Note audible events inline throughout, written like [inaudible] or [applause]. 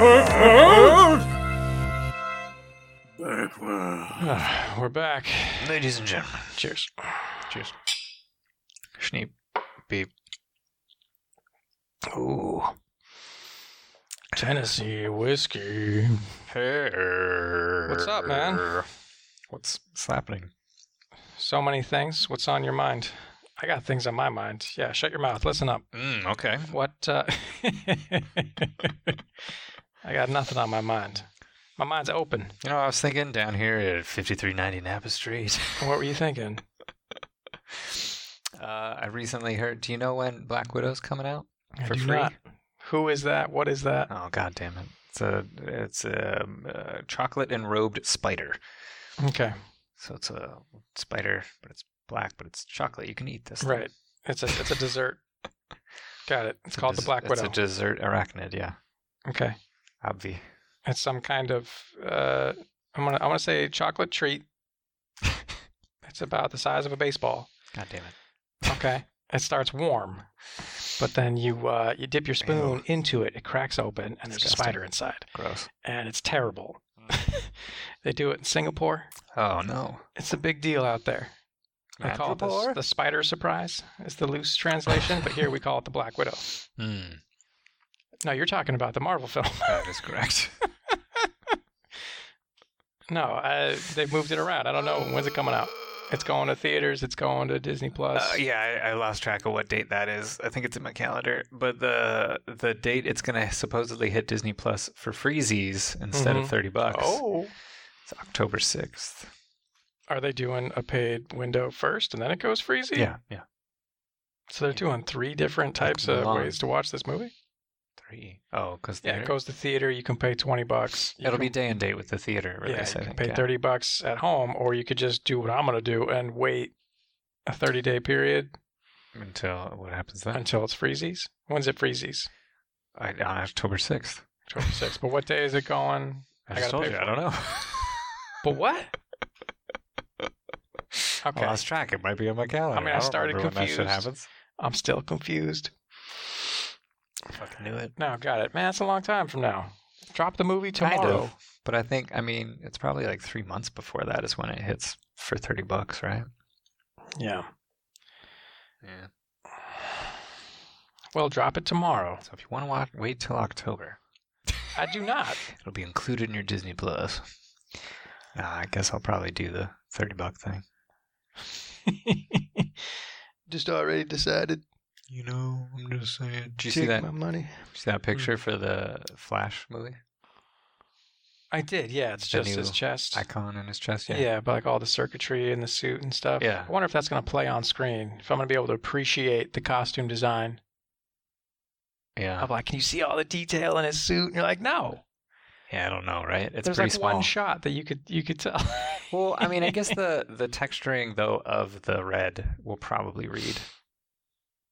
[sighs] We're back. Ladies and gentlemen, Cheers. cheers. Schneep, beep. Ooh. Tennessee whiskey. Hey. What's up, man? What's, what's happening? So many things. What's on your mind? I got things on my mind. Yeah, shut your mouth. Listen up. Mm, okay. What? Uh... [laughs] I got nothing on my mind. My mind's open. You know, I was thinking down here at 5390 Napa Street. [laughs] What were you thinking? [laughs] Uh, I recently heard. Do you know when Black Widow's coming out I for do free? not. Who is that? What is that? Oh God damn it! It's a it's a, uh chocolate enrobed spider. Okay, So it's a spider, but it's black, but it's chocolate. You can eat this. thing. right. It's a it's a dessert. [laughs] Got it. It's a called the Black Widow. It's a dessert arachnid. Yeah, Okay. Obvi. It's some kind of uh, I'm gonna I want to say chocolate treat. [laughs] it's about the size of a baseball. God damn it! Okay. it starts warm, but then you uh, you dip your spoon Ew. into it. It cracks open, and there's a spider inside, Gross. and it's terrible. [laughs] they do it in Singapore. Oh no. It's a big deal out there. They call it the, the spider surprise. Is the loose translation, but here we call it the Black Widow. Hmm, No, you're talking about the Marvel film. [laughs] that is correct. [laughs] no, I, they've moved it around. I don't know when's it coming out. It's going to theaters. It's going to Disney Plus. Uh, yeah, I, I lost track of what date that is. I think it's in my calendar, but the the date it's gonna supposedly hit Disney Plus for freezies instead Mhm. of thirty bucks. Oh, it's October sixth. are they doing a paid window first and then it goes freezy? Yeah, yeah, So they're doing three different types of Mulan. ways to watch this movie. Three. Oh, because Yeah, it goes to theater. You can pay twenty bucks. You It'll can, be day and date with the theater yeah, you can pay yeah. thirty bucks at home, or you could just do what I'm gonna do and wait a thirty day period until what happens then? until it's freezies. When's it freezies? I, on October sixth. October sixth. But what day is it going? I, I told you. I don't know. [laughs] But what? [laughs] Okay. I lost track. It might be on my calendar. I mean, I don't started when that shit confused. happens. I'm still confused. I fucking knew it. No, got it. Man, it's a long time from now. Drop the movie Kind of. tomorrow. But I think, I mean, it's probably like three months before that is when it hits for 30 bucks, right? Yeah. Yeah. Well, drop it tomorrow. So if you want to watch, wait till October. I do not. [laughs] It'll be included in your Disney Plus. Uh, I guess I'll probably do the 30 buck thing. [laughs] Just already decided. You know, I'm just saying. Did you see Take that? my money. See that picture mm. for the Flash movie? I did. Yeah, it's The just his new chest. Icon in his chest. yeah. Yeah. but like all the circuitry and the suit and stuff. Yeah. I wonder if that's going to play on screen. If I'm going to be able to appreciate the costume design. Yeah. I'm like, can you see all the detail in his suit? And you're like, no. Yeah. I don't know, right? It's There's pretty like small. one shot that you could you could tell. Well, I mean, I guess [laughs] the the texturing though of the red will probably read.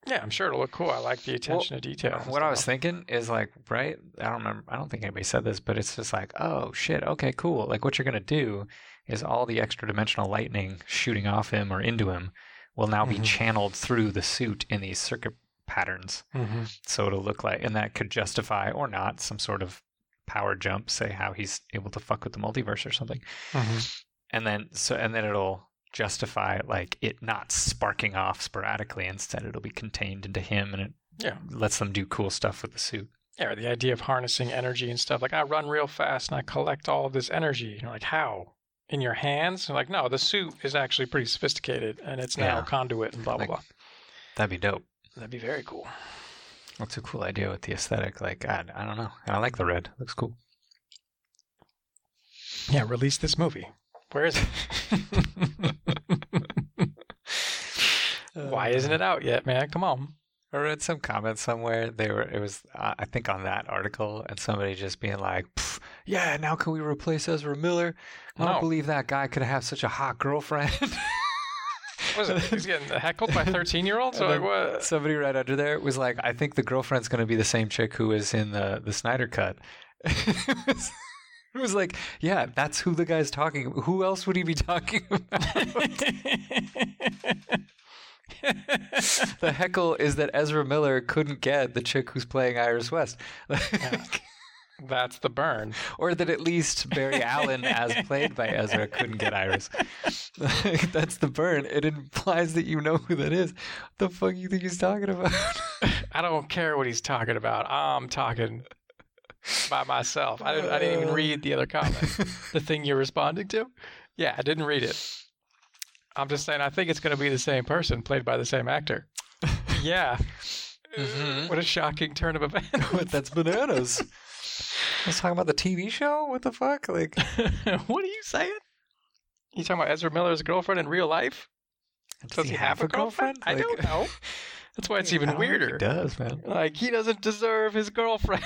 Yeah, I'm sure it'll look cool. I like the attention to detail. What I was thinking is like, right? I don't remember. I don't think anybody said this, but it's just like, oh shit, okay, cool. Like what you're gonna do is all the extra dimensional lightning shooting off him or into him will now be Mhm. channeled through the suit in these circuit patterns. Mhm. So it'll look like, and that could justify or not some sort of power jump, say how he's able to fuck with the multiverse or something. Mhm. And then so and then it'll justify like it not sparking off sporadically. Instead, it'll be contained into him, and it Yeah. lets them do cool stuff with the suit. Yeah, or the idea of harnessing energy and stuff. Like I run real fast and I collect all of this energy. And you're like, how? In your hands? And like, no, the suit is actually pretty sophisticated and it's now Yeah. conduit and blah blah Like- blah. That'd be dope. That'd be very cool. That's a cool idea with the aesthetic. Like I, I don't know, I like the red. Looks cool. Yeah, release this movie. Where is it? [laughs] Why isn't it out yet, man? Come on. I read some comments somewhere. They were. It was. Uh, I think on that article, and somebody just being like, "Yeah, now can we replace Ezra Miller? I don't believe that guy could have such a hot girlfriend." [laughs] What is it? He's getting heckled by 13 year olds? And Or then what? Somebody right under there was like, "I think the girlfriend's going to be the same chick who was in the the Snyder cut." [laughs] [laughs] it, was, like, yeah, that's who the guy's talking. about. Who else would he be talking [laughs] about? the heckle is that Ezra Miller couldn't get the chick who's playing Iris West. That's the burn. [laughs] or that at least Barry Allen, as played by Ezra, couldn't get Iris. That's the burn. It implies that you know who that is. What the fuck you think he's talking about? I don't care what he's talking about. I'm talking [laughs] by myself. I didn't, I didn't even read the other comment. [laughs] the thing you're responding to? Yeah, I didn't read it. I'm just saying, I think it's going to be the same person played by the same actor. Yeah. Mhm. What a shocking turn of events. [laughs] But that's bananas. I was talking about the TV show. What the fuck? Like, what are you saying? You talking about Ezra Miller's girlfriend in real life? Does he have a girlfriend? I Like- don't know. That's why it's I even weirder. He does, man. Like he doesn't deserve his girlfriend.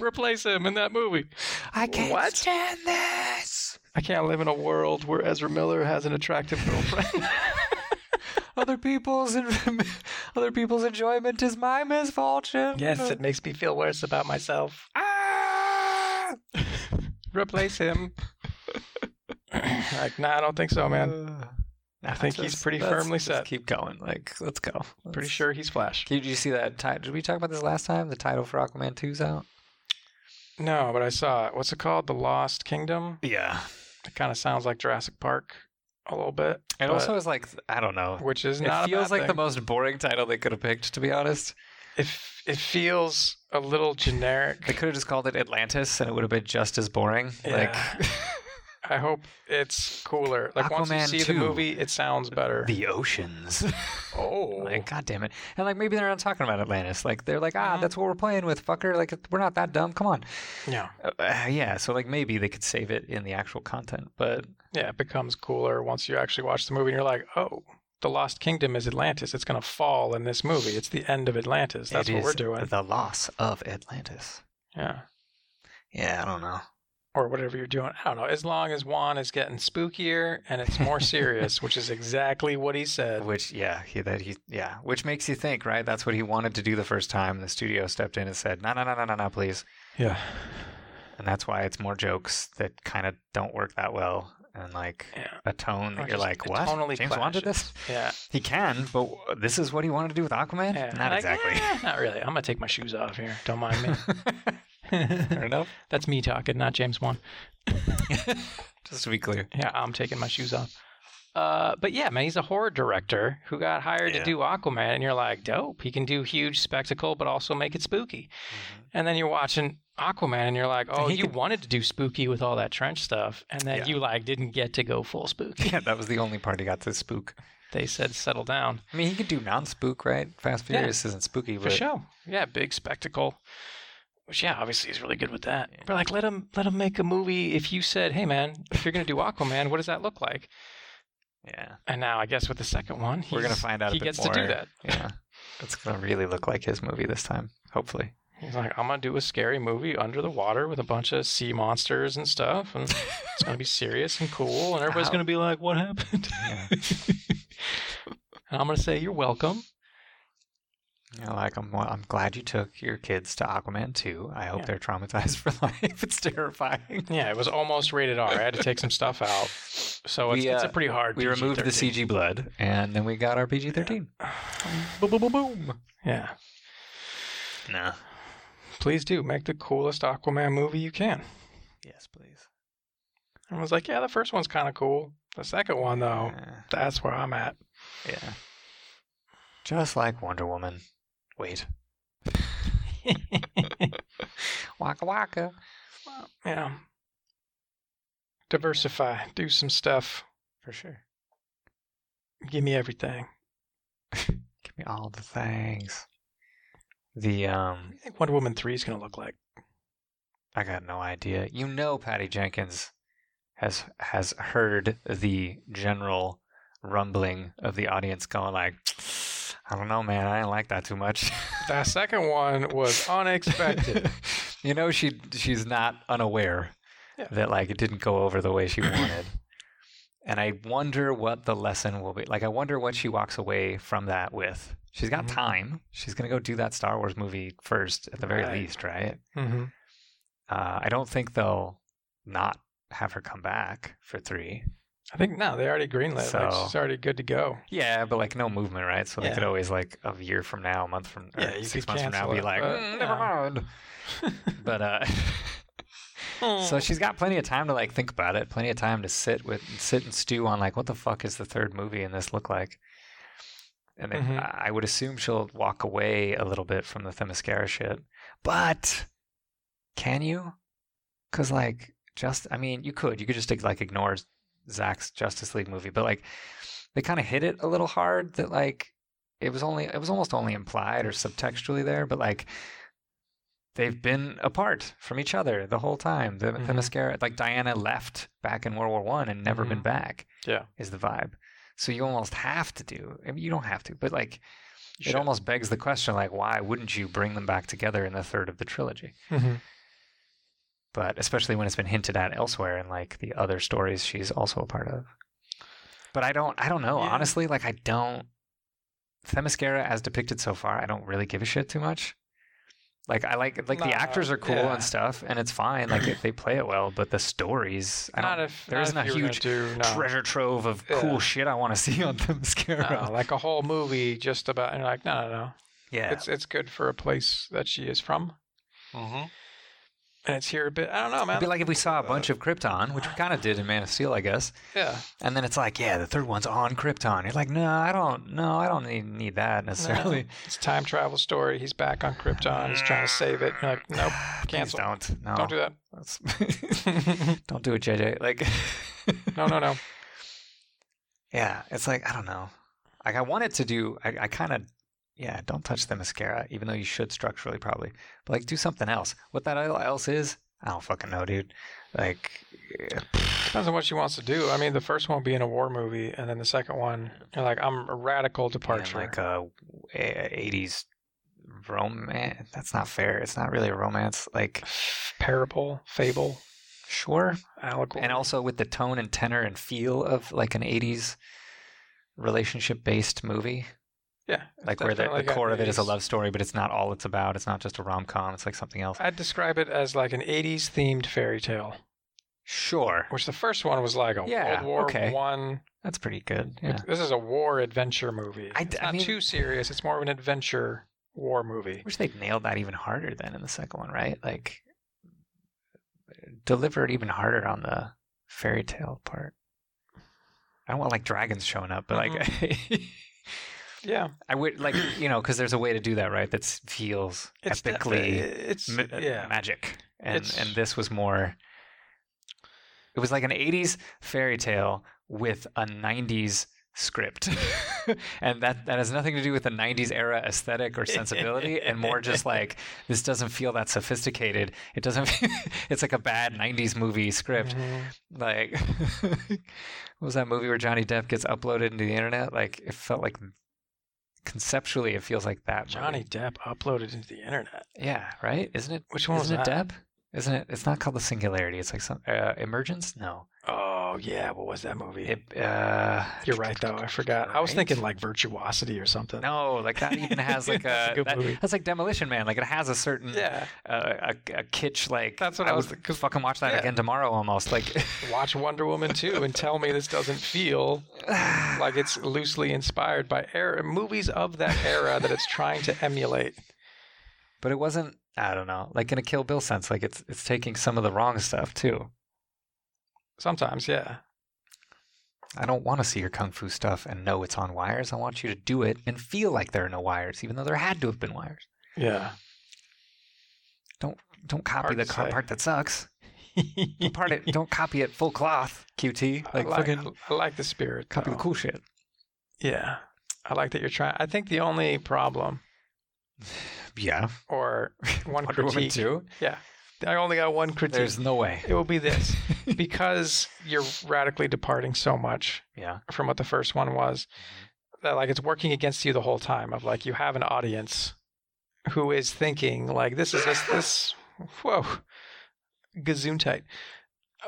Replace him in that movie. I can't What? stand this. I can't live in a world where Ezra Miller has an attractive girlfriend. [laughs] Other people's [laughs] other people's enjoyment is my misfortune. yes, it makes me feel worse about myself. Ah! [laughs] Replace him. [clears throat] like, nah, I don't think so, man. Uh, I think he's just- pretty firmly let's set. keep going. Like, let's go. Pretty Let's- sure he's Flash. Did you see that title? Did we talk about this last time? The title for Aquaman 2's out. No, but I saw it. What's it called? The Lost Kingdom. Yeah. It kind of sounds like Jurassic Park a little bit. It also is like I don't know. which is It not a feels like the most boring title they could have picked, to be honest. It it feels a little generic. They could have just called it Atlantis, and it would have been just as boring. Like [laughs] I hope it's cooler. Like once you Aquaman see 2. the movie, it sounds better. the oceans. [laughs] oh, like, god damn it! And like maybe they're not talking about Atlantis. Like they're like, ah, Mhm. that's what we're playing with, fucker. Like we're not that dumb. Come on. yeah, Uh, uh, yeah. So like maybe they could save it in the actual content, but yeah. It becomes cooler once you actually watch the movie, and you're like, oh, the Lost Kingdom is Atlantis. It's gonna fall in this movie. It's the end of Atlantis. That's it what we're doing. The loss of Atlantis. Yeah, Yeah, I don't know. Or whatever you're doing. I don't know. As long as Wan is getting spookier and it's more serious, which is exactly what he said. Which, yeah, he that he, yeah, which makes you think, right? That's what he wanted to do the first time. The studio stepped in and said, "No, no, no, no, no, no, please." Yeah. And that's why it's more jokes that kind of don't work that well, and like Yeah. a tone that Or you're like, "What? James clashes. this? Yeah. [laughs] He can, but this is what he wanted to do with Aquaman? Yeah, Not like, exactly. "Eh, not really. I'm gonna take my shoes off here. Don't mind me. [laughs] Fair enough. That's me talking, not James Wan. [laughs] Just to be clear. Yeah, I'm taking my shoes off. Uh, but yeah, man, he's a horror director who got hired Yeah. to do Aquaman, and you're like, dope. He can do huge spectacle, but also make it spooky. And then you're watching Aquaman, and you're like, oh, he you could- wanted to do spooky with all that trench stuff, and then Yeah. you like didn't get to go full spooky. Yeah, that was the only part he got to spook. they said settle down I mean, he could do non-spook, right? Fast Yeah. Furious isn't spooky, for but sure. Yeah, big spectacle. Which yeah, obviously he's really good with that. Yeah. But like, let him let him make a movie. If you said, hey man, if you're gonna do Aquaman, what does that look like? yeah, And now I guess with the second one, we're gonna find out. He a bit gets more. to do that. Yeah, it's gonna really look like his movie this time. Hopefully. He's like, I'm gonna do a scary movie under the water with a bunch of sea monsters and stuff, and it's gonna be serious and cool, and everybody's gonna be like, "What happened?" Yeah. [laughs] and I'm gonna say, "You're welcome." You know, like I'm, I'm glad you took your kids to Aquaman 2. I hope Yeah. they're traumatized [laughs] for life. It's terrifying. Yeah, it was almost rated R. I had to take some stuff out, so it's, We, it's a uh, pretty hard. We removed the CG blood, and then we got our PG-13. [sighs] Boom, boom, boom, boom. Yeah, No. please do make the coolest Aquaman movie you can. Yes, please. I was like, yeah, the first one's kind of cool. The second one, though, Uh, that's where I'm at. yeah. Just like Wonder Woman. Wait. [laughs] Waka waka. yeah. Diversify. Do some stuff. For sure. Give me everything. [laughs] Give me all the things. The um What do you think Wonder Woman 3 is going to look like? I got no idea. You know Patty Jenkins has has heard the general rumbling of the audience going like I don't know man, I didn't like that too much. [laughs] That second one was unexpected. [laughs] you know she she's not unaware Yeah. that like it didn't go over the way she wanted. and I wonder what the lesson will be. Like I wonder what she walks away from that with. She's got Mhm. time. She's going to go do that Star Wars movie first at the very Right. least, right? hmm Uh, I don't think they'll not have her come back for three. I think no, they already greenlit. like So- she's already good to go. Yeah, but like no movement, right? So they could always like a year from now, a month from, Yeah, six months from now, cancel be like, but, "Mm, never yeah. mind. But uh, [laughs] so [laughs] she's got plenty of time to like think about it, plenty of time to sit with, sit and stew on like, what the fuck is the third movie in this look like? And then Mhm. I I would assume she'll walk away a little bit from the Themyscira shit. But can you? Because like, just I mean, you could, you could just like ignore Zack's Justice League movie, but like, they kind of hit it a little hard that like it was only it was almost only implied or subtextually there, but like they've been apart from each other the whole time. The, the Mhm. Themyscira, like Diana left back in World War One and never been Mhm. back. Yeah. is the vibe. So you almost have to do. I mean, you don't have to, but like it almost begs the question, like, why wouldn't you bring them back together in the third of the trilogy? Mhm. But especially when it's been hinted at elsewhere in like the other stories she's also a part of. But I don't, I don't know. Yeah. Honestly, like I don't. Themyscira, as depicted so far, I don't really give a shit too much. Like I like, like Nah, the actors are cool yeah. and stuff, and it's fine. Like if they play it well, but the stories, I Not don't. if there not isn't if a you were gonna huge do, no. treasure trove of Yeah. cool shit I want to [laughs] see on Themyscira. No, like a whole movie just about. And you're like, no, no, no. yeah. It's it's good for a place that she is from, mm-hmm. And it's here a bit. I don't know, It'd man. be like if we saw a bunch of Krypton, which we kind of did in Man of Steel, I guess. yeah, And then it's like, yeah, the third one's on Krypton. You're like, no, I don't, no, I don't need, need that necessarily. it's a time travel story. He's back on Krypton. He's trying to save it. You're like, [sighs] nope, Please cancel. don't. No, Don't do that. That's- [laughs] don't do it, JJ. Like, [laughs] no, no, no. yeah, it's like I don't know. Like I wanted to do. I, I kind of, yeah, don't touch Themyscira, even though you should structurally probably. But like, do something else. What that else is, I don't fucking know, dude. Like, yeah, Depends on what she wants to do. I mean, the first one being a war movie, and then the second one, you're like, I'm a radical departure. like a '80s romance. That's not fair. It's not really a romance. Like, [sighs] Parable, fable, sure, allegory. and also with the tone and tenor and feel of like an 80s relationship based movie yeah, like where the, got core of it is a love story but it's not all it's about it's not just a rom-com it's like something else I'd describe it as like an 80s themed fairy tale, sure which the first one was like a Yeah, World War okay. One. that's pretty good yeah This is a war adventure movie. I- it's I not mean- too serious. It's more of an adventure war movie. I wish they'd nailed that even harder than in the second one right like deliver it even harder on the fairy tale part i don't want like dragons showing up but like mm-hmm. [laughs] Yeah, i would like you know because there's a way to do that right? That feels it's epically It's ma- yeah. magic. And It's- and this was more it was like an 80s fairy tale with a 90s script. [laughs] And that that has nothing to do with the 90s era aesthetic or sensibility and more just [laughs] like this doesn't feel that sophisticated. It doesn't [laughs] it's like a bad 90s movie script. Mhm. like what was that movie where Johnny Depp gets uploaded into the internet? Like it felt like conceptually it feels like that movie. Johnny Depp uploaded into the internet. Yeah, right? Isn't it? Which one was Isn't it that? Deb? Isn't it? It's not called the Singularity. It's like some uh, Emergence. No. Oh yeah, what was that movie? It. Uh, You're right though. I forgot. I was thinking like Virtuosity or something. No, like that even has like [laughs] a. a that- that's like Demolition Man. Like it has a certain. Yeah, Uh, a, a kitsch like. That's what I was would thinking. fucking watch that Yeah. again tomorrow almost. Like. [laughs] watch Wonder Woman 2 and tell me this doesn't feel [sighs] like it's loosely inspired by era, movies of that era that it's trying to emulate. but it wasn't. I don't know. Like in a Kill Bill sense, like it's it's taking some of the wrong stuff too. Sometimes, yeah. I don't want to see your kung fu stuff and know it's on wires. I want you to do it and feel like there are no wires, even though there had to have been wires. Yeah. Don't don't copy Hard the car- part that sucks. [laughs] Don't part it. Don't copy it full cloth. QT. I Like, like, fucking I like the spirit. copy the cool shit. Yeah. I like that you're trying. I think the only problem [sighs] Yeah. or [laughs] one Wonder Woman critique. too. I only got one critique. There's no way. It will be this [laughs] because you're radically departing so much Yeah. from what the first one was that like it's working against you the whole time of like you have an audience who is thinking like this is this this whoa gazoon tight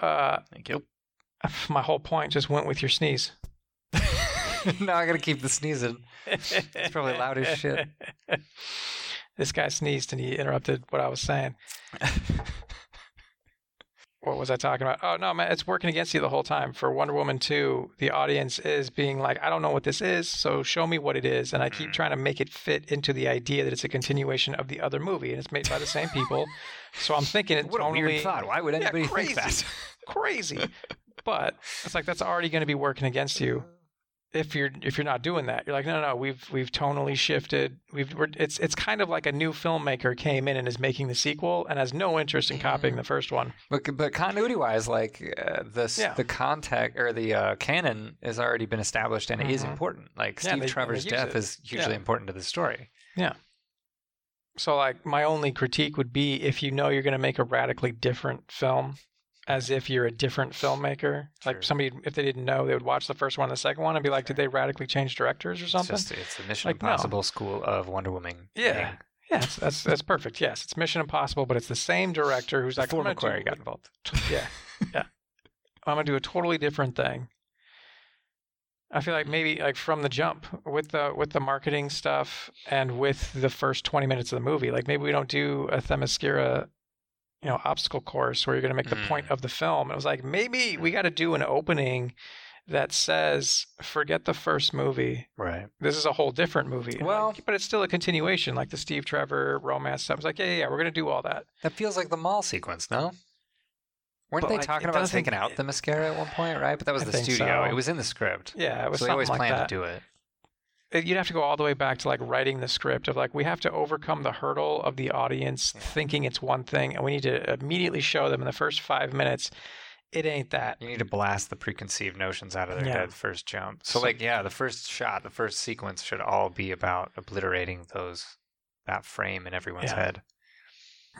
uh Thank you. my whole point just went with your sneeze [laughs] now I gotta keep the sneezing. it's probably loud as shit. [laughs] this guy sneezed and he interrupted what i was saying [laughs] what was I talking about? Oh no, man, it's working against you the whole time. For Wonder Woman 2, the audience is being like, I don't know what this is, so show me what it is. And I keep Mhm. trying to make it fit into the idea that it's a continuation of the other movie and it's made by the same people. so I'm thinking it What a totally weird thought. Why would Yeah, anybody crazy. think that? crazy. [laughs] but it's like that's already going to be working against you if you're if you're not doing that. You're like, no, no, no we've we've tonally shifted. We've we're, it's it's kind of like a new filmmaker came in and is making the sequel and has no interest in copying the first one. But but continuity wise, like uh, the Yeah. the contact or the uh, canon has already been established and it is Mhm. important. Like Steve and they- Trevor's death it. is hugely Yeah. important to the story. Yeah. So like my only critique would be if you know you're going to make a radically different film as if you're a different filmmaker. Sure. Like somebody if they didn't know, they would watch the first one and the second one and be like, did they radically change directors or It's something? just it's the Mission Like, no. Impossible school of Wonder Woman. Yeah. thing. Yeah, that's, that's that's perfect. Yes, it's Mission Impossible, but it's the same director who's like, Before I'm gonna McQuarrie do- got involved. yeah, yeah. I'm gonna do a totally different thing. I feel like maybe like from the jump with the with the marketing stuff and with the first 20 minutes of the movie, like maybe we don't do a Themyscira, you know, obstacle course where you're gonna make the point Mm. of the film. It was like maybe we got to do an opening that says, forget the first movie. Right. This is a whole different movie. Well- like, but it's still a continuation, like the Steve Trevor romance stuff. It's like, yeah, yeah, yeah, we're gonna do all that. That feels like the mall sequence, no? Weren't But, they like, talking about taking out Themyscira at one point, right? But that was I the studio. so. It was in the script. Yeah, it was So they always like planned that. to do it. It- you'd have to go all the way back to like writing the script of like we have to overcome the hurdle of the audience thinking it's one thing and we need to immediately show them in the first five minutes it ain't that You need to blast the preconceived notions out of their Yeah. dead first jump. So, So- like, yeah, the first shot, the first sequence should all be about obliterating those that frame in everyone's Yeah. head.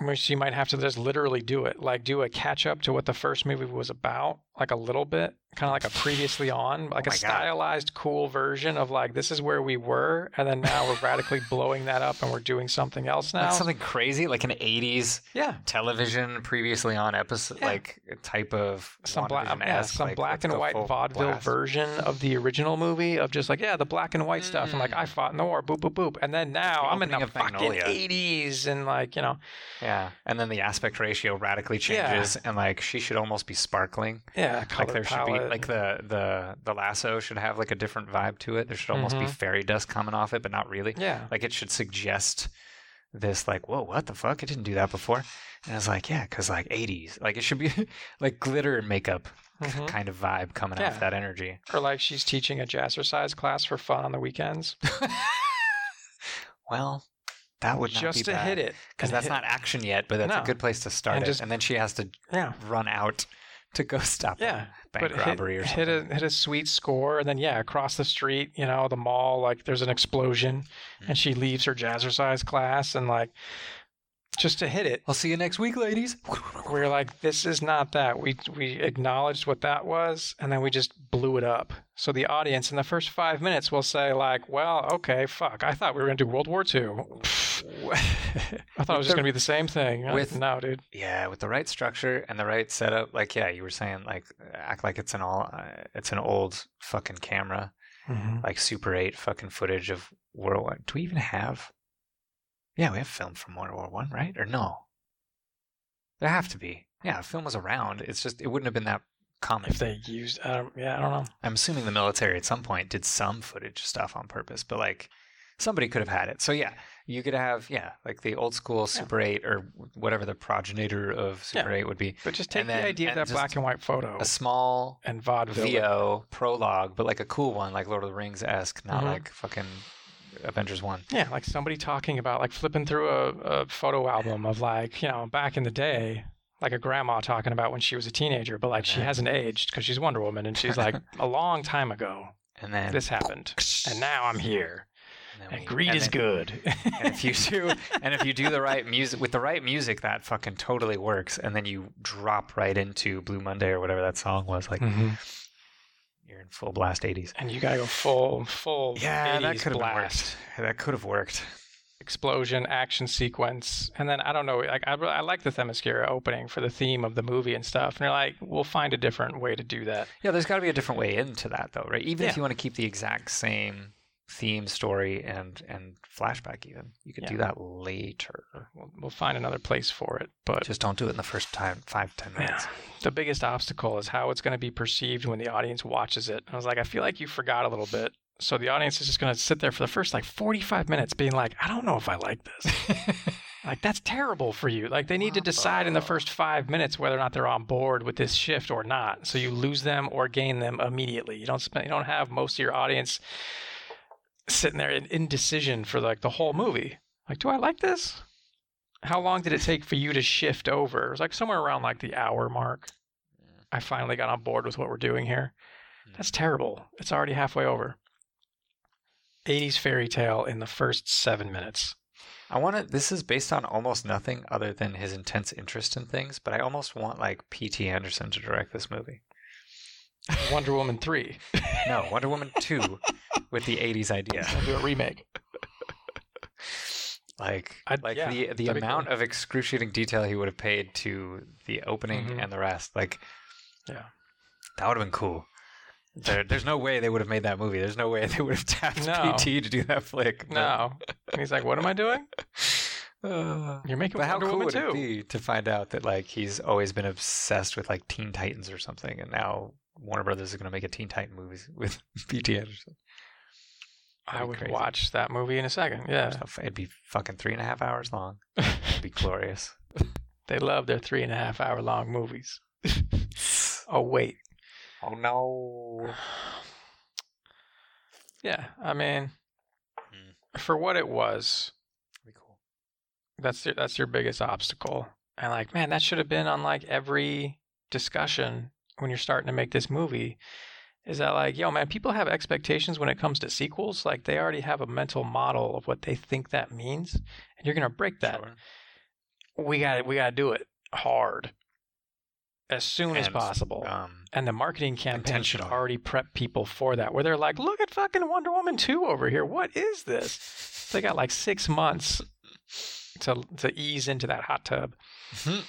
which you might have to just literally do it like do a catch up to what the first movie was about like a little bit kind of like a previously on like Oh a my God. stylized cool version of like this is where we were and then now we're radically [laughs] blowing that up and we're doing something else now Like something crazy, like an '80s yeah television previously on episode, Yeah. like type of some black, yeah, some like, black and white vaudeville blast. version of the original movie of just like yeah the black and white stuff and like I Mm. fought in the war boop boop boop and then now the I'm in the fucking Magnolia. 80s and like you know Yeah, and then the aspect ratio radically Yeah. changes, and like she should almost be sparkling. Yeah like there should be like the the the lasso should have like a different vibe to it. There should almost be Mhm. fairy dust coming off it, but not really. yeah Like it should suggest this like whoa what the fuck it didn't do that before and i was like yeah because like 80s like it should be [laughs] like glitter and makeup Mhm. kind of vibe coming Yeah. off that energy or like she's teaching a jazzercise class for fun on the weekends [laughs] well that would not just be to bad. hit it [laughs] because that's not action yet but that's No. a good place to start And it just- and then she has to yeah run out to go [laughs] stop yeah bank robbery hit, or hit a hit a sweet score and then yeah across the street you know the mall like there's an explosion Mm. and she leaves her jazzercise class and like just to hit it. I'll see you next week ladies. [laughs] We're like this is not that. We we acknowledged what that was and then we just blew it up. So the audience in the first five minutes will say like well okay fuck. I thought we were going to do world war ii [laughs] i thought it was just the- to be the same thing. With- no dude. Yeah with the right structure and the right setup. Like yeah you were saying like act like it's an all uh, it's an old fucking camera. Like Super 8 fucking footage of World War. Do we even have? Yeah, we have film from World War One, right? Or no? There have to be. Yeah, film was around. It's just it wouldn't have been that common. if they used yeah i don't know I'm assuming the military at some point did some footage stuff on purpose, but like somebody could have had it. So yeah, you could have yeah, like the old school Super 8 or whatever the progenitor of Super 8 would be. but just take And the then- idea of that black and white photo A small and vaudeville VO prologue, but like a cool one, like Lord of the Rings esque, not Mhm. like fucking Avengers One. Yeah, like somebody talking about like flipping through a, a photo album of like, you know, back in the day, like a grandma talking about when she was a teenager, but like she hasn't aged because she's Wonder Woman and she's like, [laughs] a long time ago And then this happened. And now I'm here. and, And we- greed and is then- good. And if you do, and if you do the right music with the right music, that fucking totally works. And then you drop right into Blue Monday or whatever that song was. Like Mhm. You're in full blast '80s. And you gotta go full, full Yeah, that 80s could have blast. worked. That could have worked. explosion action sequence and then i don't know like i, I like the themyscira opening for the theme of the movie and stuff and you're like we'll find a different way to do that Yeah, there's got to be a different way into that, though, right? Even Yeah. if you want to keep the exact same theme, story, and and flashback. Even you could do that later. We'll, we'll find another place for it. But Just don't do it in the first time five ten minutes. Yeah. The biggest obstacle is how it's going to be perceived when the audience watches it. I was like, I feel like you forgot a little bit. So the audience is just going to sit there for the first like 45 minutes being like, I don't know if I like this. [laughs] like, that's terrible for you. Like, they need to decide in the first five minutes whether or not they're on board with this shift or not. So you lose them or gain them immediately. You don't spend, you don't have most of your audience sitting there in indecision for like the whole movie. Like, do I like this? How long did it take for you to shift over? It was like somewhere around like the hour mark. I finally got on board with what we're doing here. Hmm. That's terrible. It's already halfway over. 80s fairy tale in the first seven minutes. I want to. This is based on almost nothing other than his intense interest in things. But I almost want like P.T. Anderson to direct this movie. Wonder Woman 3. No, Wonder Woman two [laughs] with the '80s idea. I'll do a remake. [laughs] Like, I'd- like yeah, the the amount cool. of excruciating detail he would have paid to the opening Mhm. and the rest. Like, Yeah. that would have been cool. There, there's no way they would have made that movie. There's no way they would have tapped No. PT to do that flick. No. And he's like, what am I doing? [laughs] Uh, You're making but how cool Woman would it be to find out that like he's always been obsessed with like Teen Titans or something, and now Warner Brothers is going to make a Teen Titan movie with [laughs] PT Anderson. I That'd crazy. watch that movie in a second. Yeah. It'd be fucking three and a half hours long. It'd be [laughs] glorious. they love their three and a half hour long movies. [laughs] oh, wait. Oh no. [sighs] Yeah. I mean, Hmm. for what it was, Be cool. that's your, that's your biggest obstacle. And like, man, that should have been on like every discussion when you're starting to make this movie. Is that like, yo, man, people have expectations when it comes to sequels. Like, they already have a mental model of what they think that means, and you're gonna break that. Sure. We got to we got to do it hard, as soon as possible. Um, and the marketing campaign should already prep people for that. Where they're like, look at fucking Wonder Woman two over here. What is this? They got like six months to to ease into that hot tub. Mhm.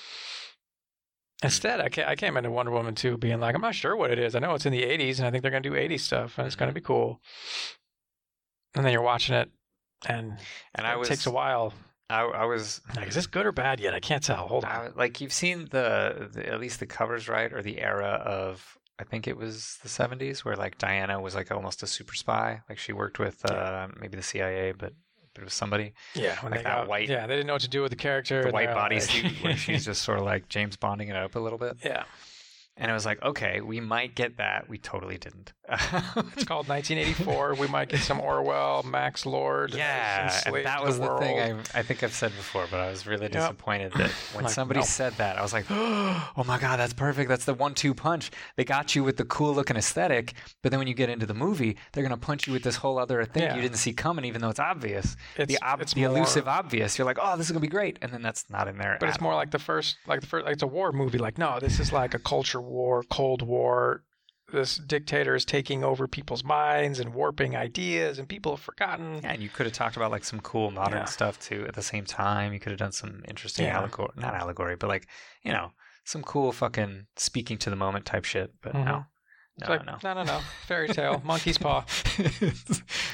Instead, I came, I came into Wonder Woman 2 being like, I'm not sure what it is. I know it's in the 80s, and I think they're going to do 80s stuff, and it's going to be cool. And then you're watching it, and, and I it was takes a while. I, I was Like, is this good or bad yet? I can't tell. Hold I on. like you've seen the, the at least the covers right or the era of I think it was the 70s where like Diana was like almost a super spy like she worked with uh, maybe the CIA but but it was somebody Yeah, when like they that got, white- Yeah, they didn't know what to do with the character. the white they're like- bodysuit where [laughs] she's just sort of like James Bonding it up a little bit yeah. and it was like okay we might get that we totally didn't [laughs] It's called 1984. we might get some Orwell, Max Lord. Yeah, and that was the, world. thing I, I think I've said before, but I was really Yep. disappointed that [clears throat] when Like, somebody no. said that, I was like, [gasps] oh my God, that's perfect. That's the one two punch. They got you with the cool looking aesthetic, but then when you get into the movie, they're going to punch you with this whole other thing Yeah. you didn't see coming, even though it's obvious. It's, the ob- it's the more- elusive obvious. You're like, oh, this is going to be great. And then that's not in there. But it's more all. like the first, like the first, like it's a war movie. Like, no, this is like a culture war, Cold War. This dictator is taking over people's minds and warping ideas, and people have forgotten. Yeah, and you could have talked about like some cool modern Yeah. stuff too at the same time. You could have done some interesting Yeah. allegory, not allegory, but like, you know, some cool fucking speaking to the moment type shit. But no, Mhm. It's no, like, no. no, no, no. Fairy tale, [laughs] monkey's paw.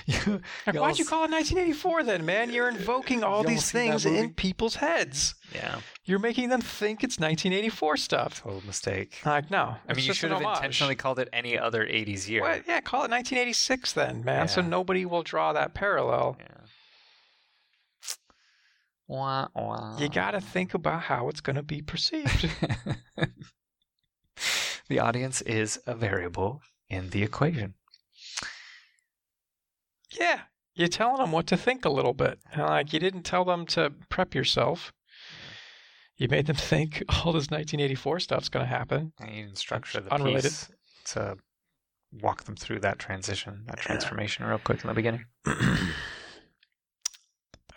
you, [laughs] Like, why'd you call it 1984 then, man? You're invoking all You these almost seen that things in people's heads. Yeah, You're making them think it's 1984 stuff. total mistake. Like, no. I mean, you should have homage. intentionally called it any other 80s year. What? Yeah, call it 1986 then, man. So nobody will draw that parallel. Yeah. Wah, wah. You got to think about how it's going to be perceived. [laughs] the audience is a variable in the equation. yeah, you're telling them what to think a little bit. Like, you didn't tell them to prep yourself. You made them [laughs] think all this 1984 stuff's going to happen. I need to structure the Unrelated. piece to walk them through that transition, that transformation, real quick in the beginning. [clears throat]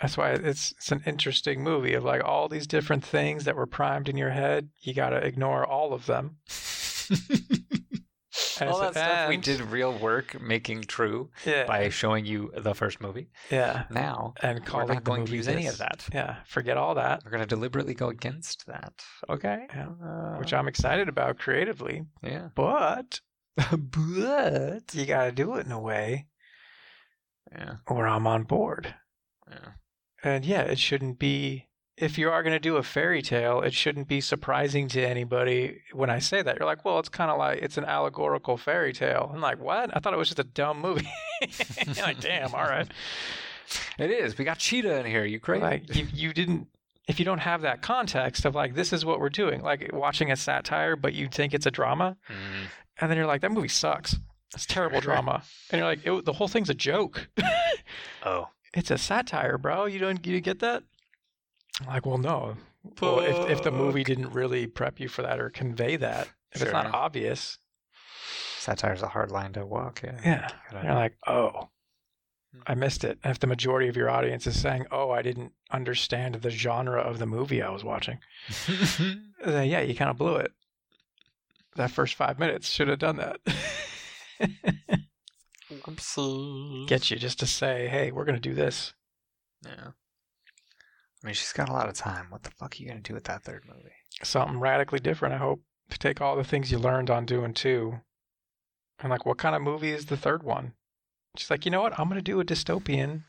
That's why it's it's an interesting movie of like all these different things that were primed in your head. You got to ignore all of them. [laughs] All that stuff we did real work making true Yeah, by showing you the first movie. yeah, Now and we're not going to use any of that. Yeah, forget all that. We're going to deliberately go against that. Okay. Uh, Which I'm excited about creatively, yeah. but [laughs] but you got to do it in a way Yeah. or I'm on board. Yeah. And yeah, it shouldn't be. If you are going to do a fairy tale, it shouldn't be surprising to anybody when I say that. You're like, well, it's kind of like it's an allegorical fairy tale. I'm like, what? I thought it was just a dumb movie. [laughs] You're like, damn, all right. It is. We got cheetah in here. You crazy? Like, you, you didn't. If you don't have that context of like, this is what we're doing, like watching a satire, but you think it's a drama, Mm. and then you're like, that movie sucks. It's terrible drama, and you're like, it, the whole thing's a joke. [laughs] Oh. it's a satire, bro. You don't you get that? I'm like, well, no. Well, if if the movie didn't really prep you for that or convey that, if it's not Sure. obvious, Satire's a hard line to walk. Yeah. yeah, Gotta- you're like, oh, Hmm. I missed it. And if the majority of your audience is saying, oh, I didn't understand the genre of the movie I was watching, [laughs] then yeah, you kind of blew it. That first five minutes should have done that. [laughs] Get you just to say, hey, we're gonna do this. Yeah. I mean, she's got a lot of time. What the fuck are you gonna do with that third movie? something radically different. I hope to take all the things you learned on doing two. And like, what kind of movie is the third one? She's like, you know what? I'm gonna do a dystopian.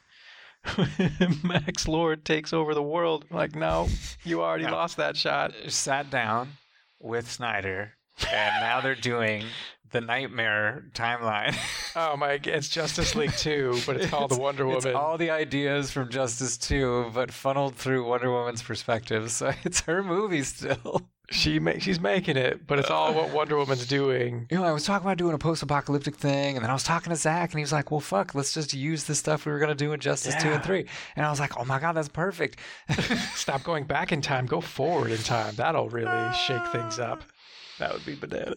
[laughs] Max Lord takes over the world. I'm like, no, you already No. lost that shot. Sat down with Snyder, and now they're doing the Nightmare timeline. [laughs] Oh my! It's Justice League two, but it's called the Wonder It's Woman. all the ideas from Justice 2, but funneled through Wonder Woman's perspective. So [laughs] it's her movie still. She ma- she's making it, but it's all what Wonder Woman's doing. You know, I was talking about doing a post-apocalyptic thing, and then I was talking to Zack, and he was like, "Well, fuck, let's just use the stuff we were gonna do in Justice Two and Yeah. Three. And I was like, "Oh my god, that's perfect." [laughs] Stop going back in time. Go forward in time. That'll really shake things up. That would be bananas.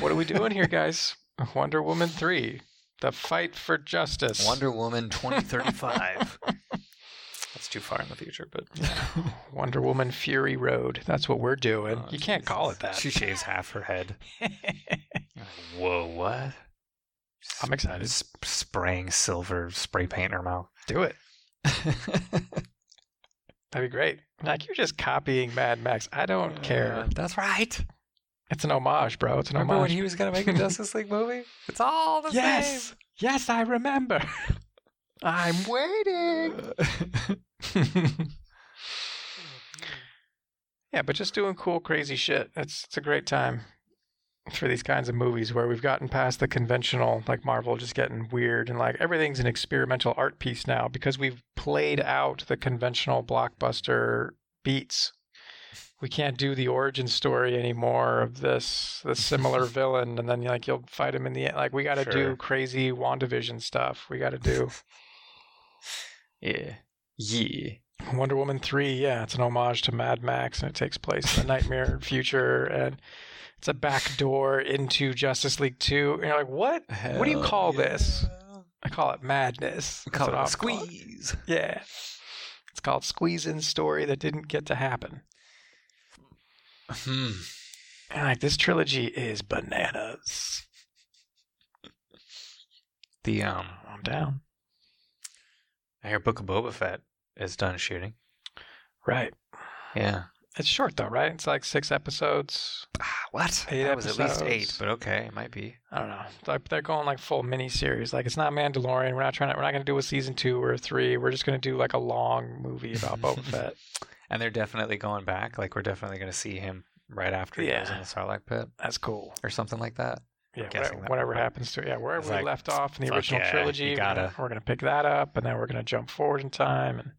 What are we doing here, [laughs] guys? Wonder Woman 3. The fight for justice. Wonder Woman 2035. [laughs] that's too far in the future, but [laughs] Wonder Woman Fury Road. That's what we're doing. Oh, you can't Jesus. call it that. She shaves half her head. Whoa, what? I'm excited. S- spraying silver spray paint in her mouth. Do it. That'd be great. Like, you're just copying Mad Max. I don't care. Uh, that's right. It's an homage, bro. It's an Remember when he was gonna make a [laughs] Justice League movie? It's all the yes. Yes, I remember. I'm waiting. [laughs] yeah, but just doing cool, crazy shit. It's it's a great time for these kinds of movies where we've gotten past the conventional, like Marvel, just getting weird and like everything's an experimental art piece now because we've played out the conventional blockbuster beats. We can't do the origin story anymore of this the similar [laughs] villain, and then like you'll fight him in the end. Like we got to Sure. do crazy WandaVision stuff. We got to do [laughs] yeah. Yeah. Wonder Woman 3, yeah, it's an homage to Mad Max and it takes place in the nightmare [laughs] future and it's a back door into Justice League 2. And you're like, what? What do you Hell call this? I call it madness. We call That's it I'll call it. squeeze. Yeah. It's called Squeeze In Story that didn't get to happen. Hmm. And like, this trilogy is bananas. The um, I'm down. I hear Book of Boba Fett is done shooting. Right. Yeah. It's short though, right? It's like six episodes. Ah, what? Eight that was at least eight, but okay, it might be. I don't know. Like they're going like full mini series. Like it's not Mandalorian. We're not trying to. We're not going to do a season two or three. We're just going to do like a long movie about Boba [laughs] Fett. And they're definitely going back. Like we're definitely going to see him right after he goes Yeah. in the Sarlacc pit That's cool. or something like that. Yeah, guessing whatever, that whatever would- happens to it. yeah wherever It's we like, left off in the fuck original yeah, trilogy, we're gonna- gotta- we're going to pick that up, and then we're going to jump forward in time and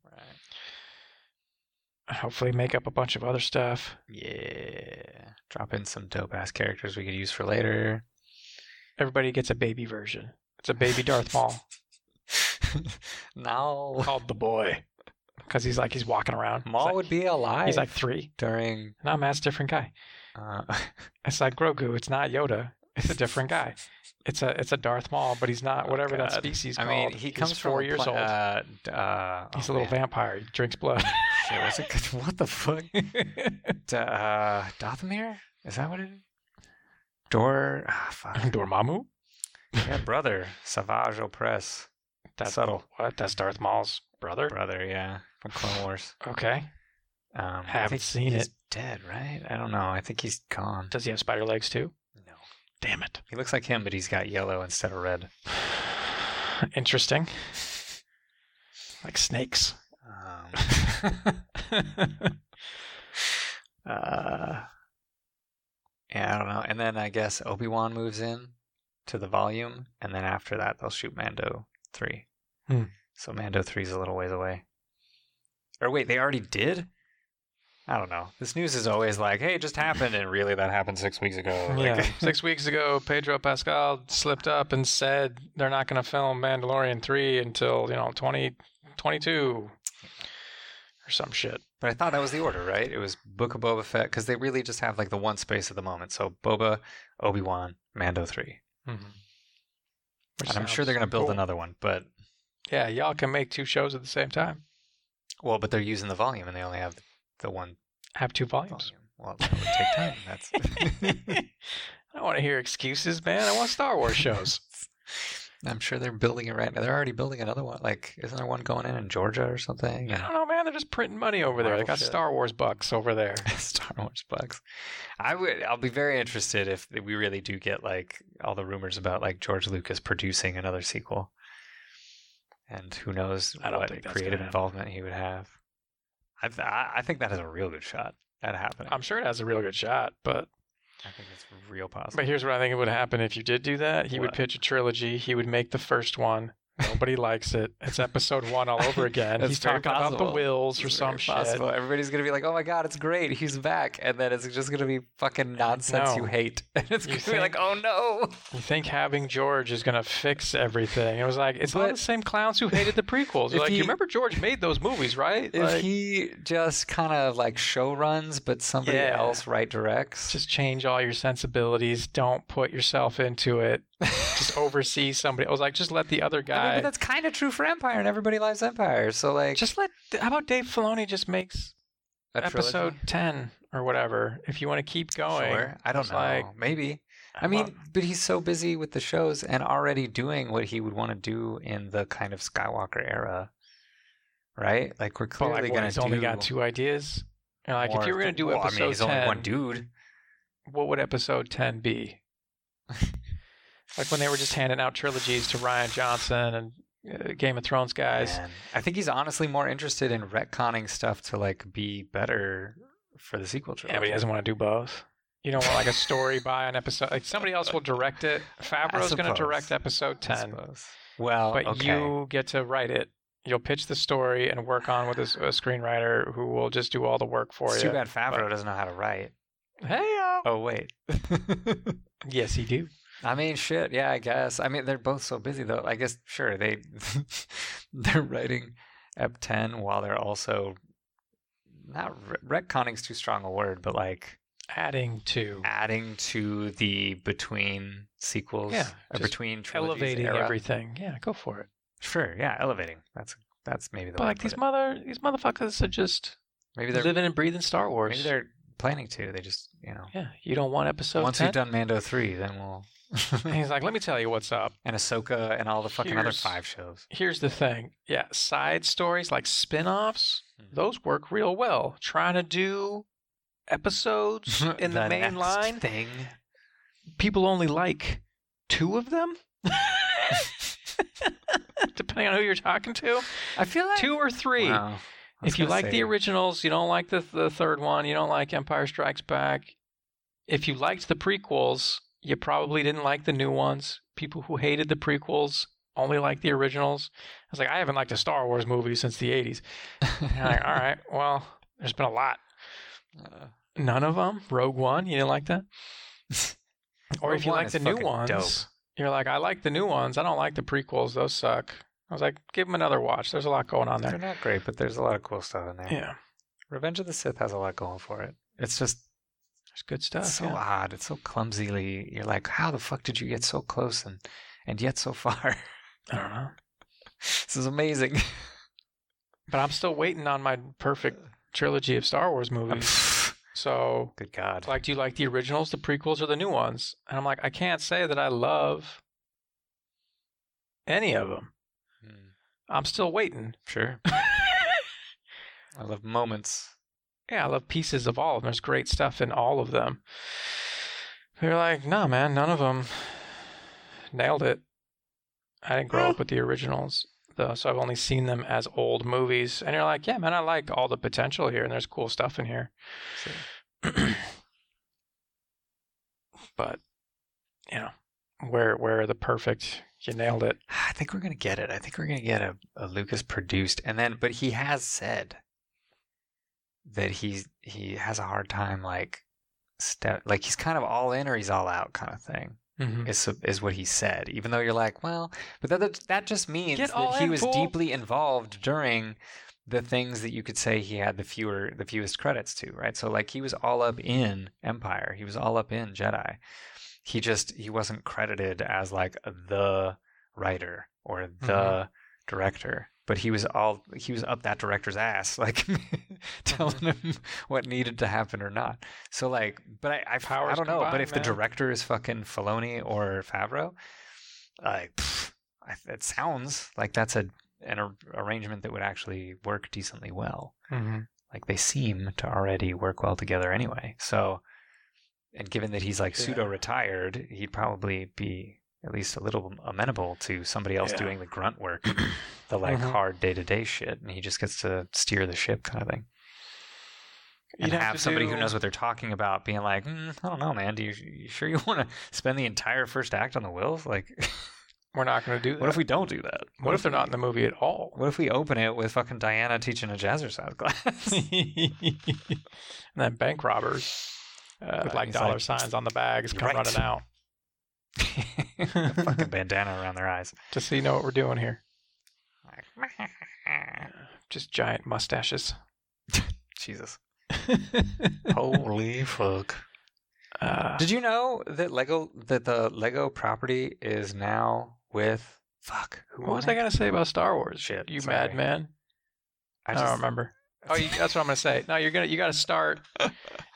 hopefully make up a bunch of other stuff. Yeah. Drop in some dope ass characters we could use for later. Everybody gets a baby version. It's a baby Darth Maul [laughs] no. called the Boy because he's like he's walking around. He's Maul like- would be alive. He's like three. during. No, man, it's a different guy. Uh, [laughs] It's like Grogu. It's not Yoda. It's a different guy. It's a it's a Darth Maul, but he's not Oh, whatever that God. species I called. mean, he He's comes four years pla- old. Uh, uh, he's oh, a little man. vampire. He drinks blood. [laughs] Shit, what's it? [laughs] What the fuck? D- uh, Dathomir? Is that what it is? Dor. Ah, fuck. Dormammu. yeah, brother. Savage Opress. That's Subtle. What? That's Darth Maul's brother. Brother, yeah. From Clone Wars. Okay. Um, Haven't seen he's it. dead, right? I don't know. I think he's gone. Does he have spider legs too? No. Damn it. He looks like him, but he's got yellow instead of red. [sighs] Interesting. Like snakes. Um, [laughs] [laughs] uh, yeah, I don't know. And then I guess Obi Wan moves in to the volume, and then after that they'll shoot Mando three. Hmm. So Mando three is a little ways away. Or wait, they already did. I don't know. This news is always like, "Hey, it just happened," and really that happened six weeks ago. [laughs] Like, yeah. Six weeks ago, Pedro Pascal slipped up and said they're not going to film Mandalorian 3 until, you know, 2022 or some shit. But I thought that was the order, right? It was Book of Boba Fett because they really just have like the one space at the moment. So Boba, Obi Wan, Mando 3 Mm-hmm. and I'm sure they're going to build another one, but Yeah, y'all can make two shows at the same time. Well, but they're using the volume and they only have the one Have two volumes. volume. Well, that would take time. That's [laughs] I don't want to hear excuses, man. I want Star Wars shows. [laughs] I'm sure they're building it right now. They're already building another one. Like, isn't there one going in in Georgia or something? I don't know, man. They're just printing money over there. They got shit. Star Wars bucks over there. [laughs] Star Wars bucks. I would. I'll be very interested if we really do get like all the rumors about like George Lucas producing another sequel, and who knows what creative involvement he would have. I, th- I think that is a real good shot at happening. I'm sure it has a real good shot, but I think it's real possible. but here's what I think it would happen if you did do that. He would pitch a trilogy. He would make the first one. Nobody likes it. It's episode one all over [laughs] again. He's talking about the Whills or It's some shit. possible. Everybody's gonna be like, "Oh my god, it's great, he's back," and then it's just gonna be fucking nonsense you hate. [laughs] And it's You gonna be like, "Oh no!" You think having George is gonna fix everything? It was like it's all the same clowns who hated the prequels. [laughs] You're like, he- you remember George made those movies, right? If Like, he just kind of like show runs, but somebody Yeah. else right directs, just change all your sensibilities. Don't put yourself into it. Just oversee somebody. I was like, just let the other I mean, guy. but that's kind of true for Empire, and everybody loves Empire. So like, just let. How about Dave Filoni just makes a trilogy? episode ten or whatever? If you want to keep going, Sure. I don't know. like- Maybe. I mean, Well, but he's so busy with the shows and already doing what he would want to do in the kind of Skywalker era, right? Like we're clearly like, what, gonna he's do. only got two ideas. You know, like, if you were gonna do well, episode I mean, he's ten, only one dude. what would episode 10 be? [laughs] like when they were just handing out trilogies to Rian Johnson and uh, Game of Thrones guys. Man, I think he's honestly more interested in retconning stuff to like be better for the sequel trilogy. Yeah, but he doesn't want to do both. You don't want like a story [laughs] by an episode. Like somebody else will direct it. Favreau's going to direct episode 10. Well, but okay. you get to write it. You'll pitch the story and work on with a screenwriter who will just do all the work for it's you. too bad Favreau doesn't know how to write. Hey, Oh wait. [laughs] yes, he do. I mean, shit. Yeah, I guess. I mean, they're both so busy though. I guess sure they [laughs] they're writing Ep ten while they're also not re- retconning's too strong a word, but like Adding to adding to the between sequels, Yeah, uh, or between elevating era. everything. Yeah, go for it. Sure, yeah, elevating. That's that's maybe the But way like these it. mother, these motherfuckers are just maybe they're living and breathing Star Wars. maybe they're planning to. They just you know yeah, you don't want episode once 10? we've done Mando three, then we'll And [laughs] he's like, let me tell you what's up. and Ahsoka and all the fucking other five shows. Here's the thing. Yeah, side stories like spin-offs, Mhm. those work real well. Trying to do episodes [laughs] in the, main next line, thing. people only like two of them. [laughs] Depending on who you're talking to, I feel like two or three. Wow. If you like say- the originals, you don't like the the third one, you don't like Empire Strikes Back. If you liked the prequels, you probably didn't like the new ones. People who hated the prequels only like the originals. I was like, I haven't liked a Star Wars movie since the '80s. Like, [laughs] all right, well, there's been a lot. Uh, None of them. Rogue One, you didn't like that. [laughs] Or Rogue if you like the new ones, dope. you're like, I like the new ones. I don't like the prequels. Those suck. I was like, give them another watch. There's a lot going on there. They're not great, but there's a lot of cool stuff in there. Yeah, Revenge of the Sith has a lot going for it. It's just there's good stuff. so yeah. odd. It's so clumsily. You're like, how the fuck did you get so close and and yet so far? I don't know. [laughs] this is amazing. [laughs] But I'm still waiting on my perfect trilogy of Star Wars movies. [laughs] So, Good God. like, do you like the originals, the prequels, or the new ones? And I'm like, I can't say that I love any of them. I'm still waiting. Sure. I love moments. Yeah, I love pieces of all of them. There's great stuff in all of them. They're like, nah, man, none of them nailed it. I didn't grow up [laughs] with the originals though, so I've only seen them as old movies. And you're like, yeah, man, I like all the potential here, and there's cool stuff in here. [clears throat] but you know, where where the perfect? You nailed it. [sighs] I think we're gonna get it. I think we're gonna get a, a Lucas produced, and then, but he has said that he's he has a hard time like step like he's kind of all in or he's all out kind of thing. Mm-hmm. Is is what he said. Even though you're like, well, but that that, just means Get that he was deeply involved during the things that you could say he had the fewer the fewest credits to, right? So like he was all up in Empire. He was all up in Jedi. He just he wasn't credited as like the writer or the Mhm. director. But he was all he was up that director's ass, [laughs] like [laughs] telling Mm-hmm. him what needed to happen or not. So like, but I I, I don't know. But if the director is fucking Filoni or Favreau, like pff, it sounds like that's a an ar- arrangement that would actually work decently well. Mm-hmm. Like they seem to already work well together anyway. So, and given that he's like Yeah. pseudo retired, he'd probably be at least a little amenable to somebody else Yeah. doing the grunt work, [clears throat] the like Mhm. hard day to day shit, and he just gets to steer the ship kind of thing. And You'd have, to somebody do- who knows what they're talking about being like, mm, I don't know, man. Do you, you sure you want to spend the entire first act on the Whills? Like, [laughs] We're not going to do that. what if we don't do that? What if they're not in the movie at all? What if we open it with fucking Diana teaching a jazzercise [laughs] class? [laughs] and then bank robbers Uh, with like dollar like, signs on the bags come right." running out. [laughs] fucking bandana around their eyes. Just so you know what we're doing here. [laughs] Just giant mustaches. [laughs] Jesus. Holy fuck. Uh, Did you know that Lego that the Lego property is now with fuck who what was I going to say about Star Wars? Shit, You madman. I, I don't remember. Oh, you, that's what I'm gonna say. No, you're gonna you got to start.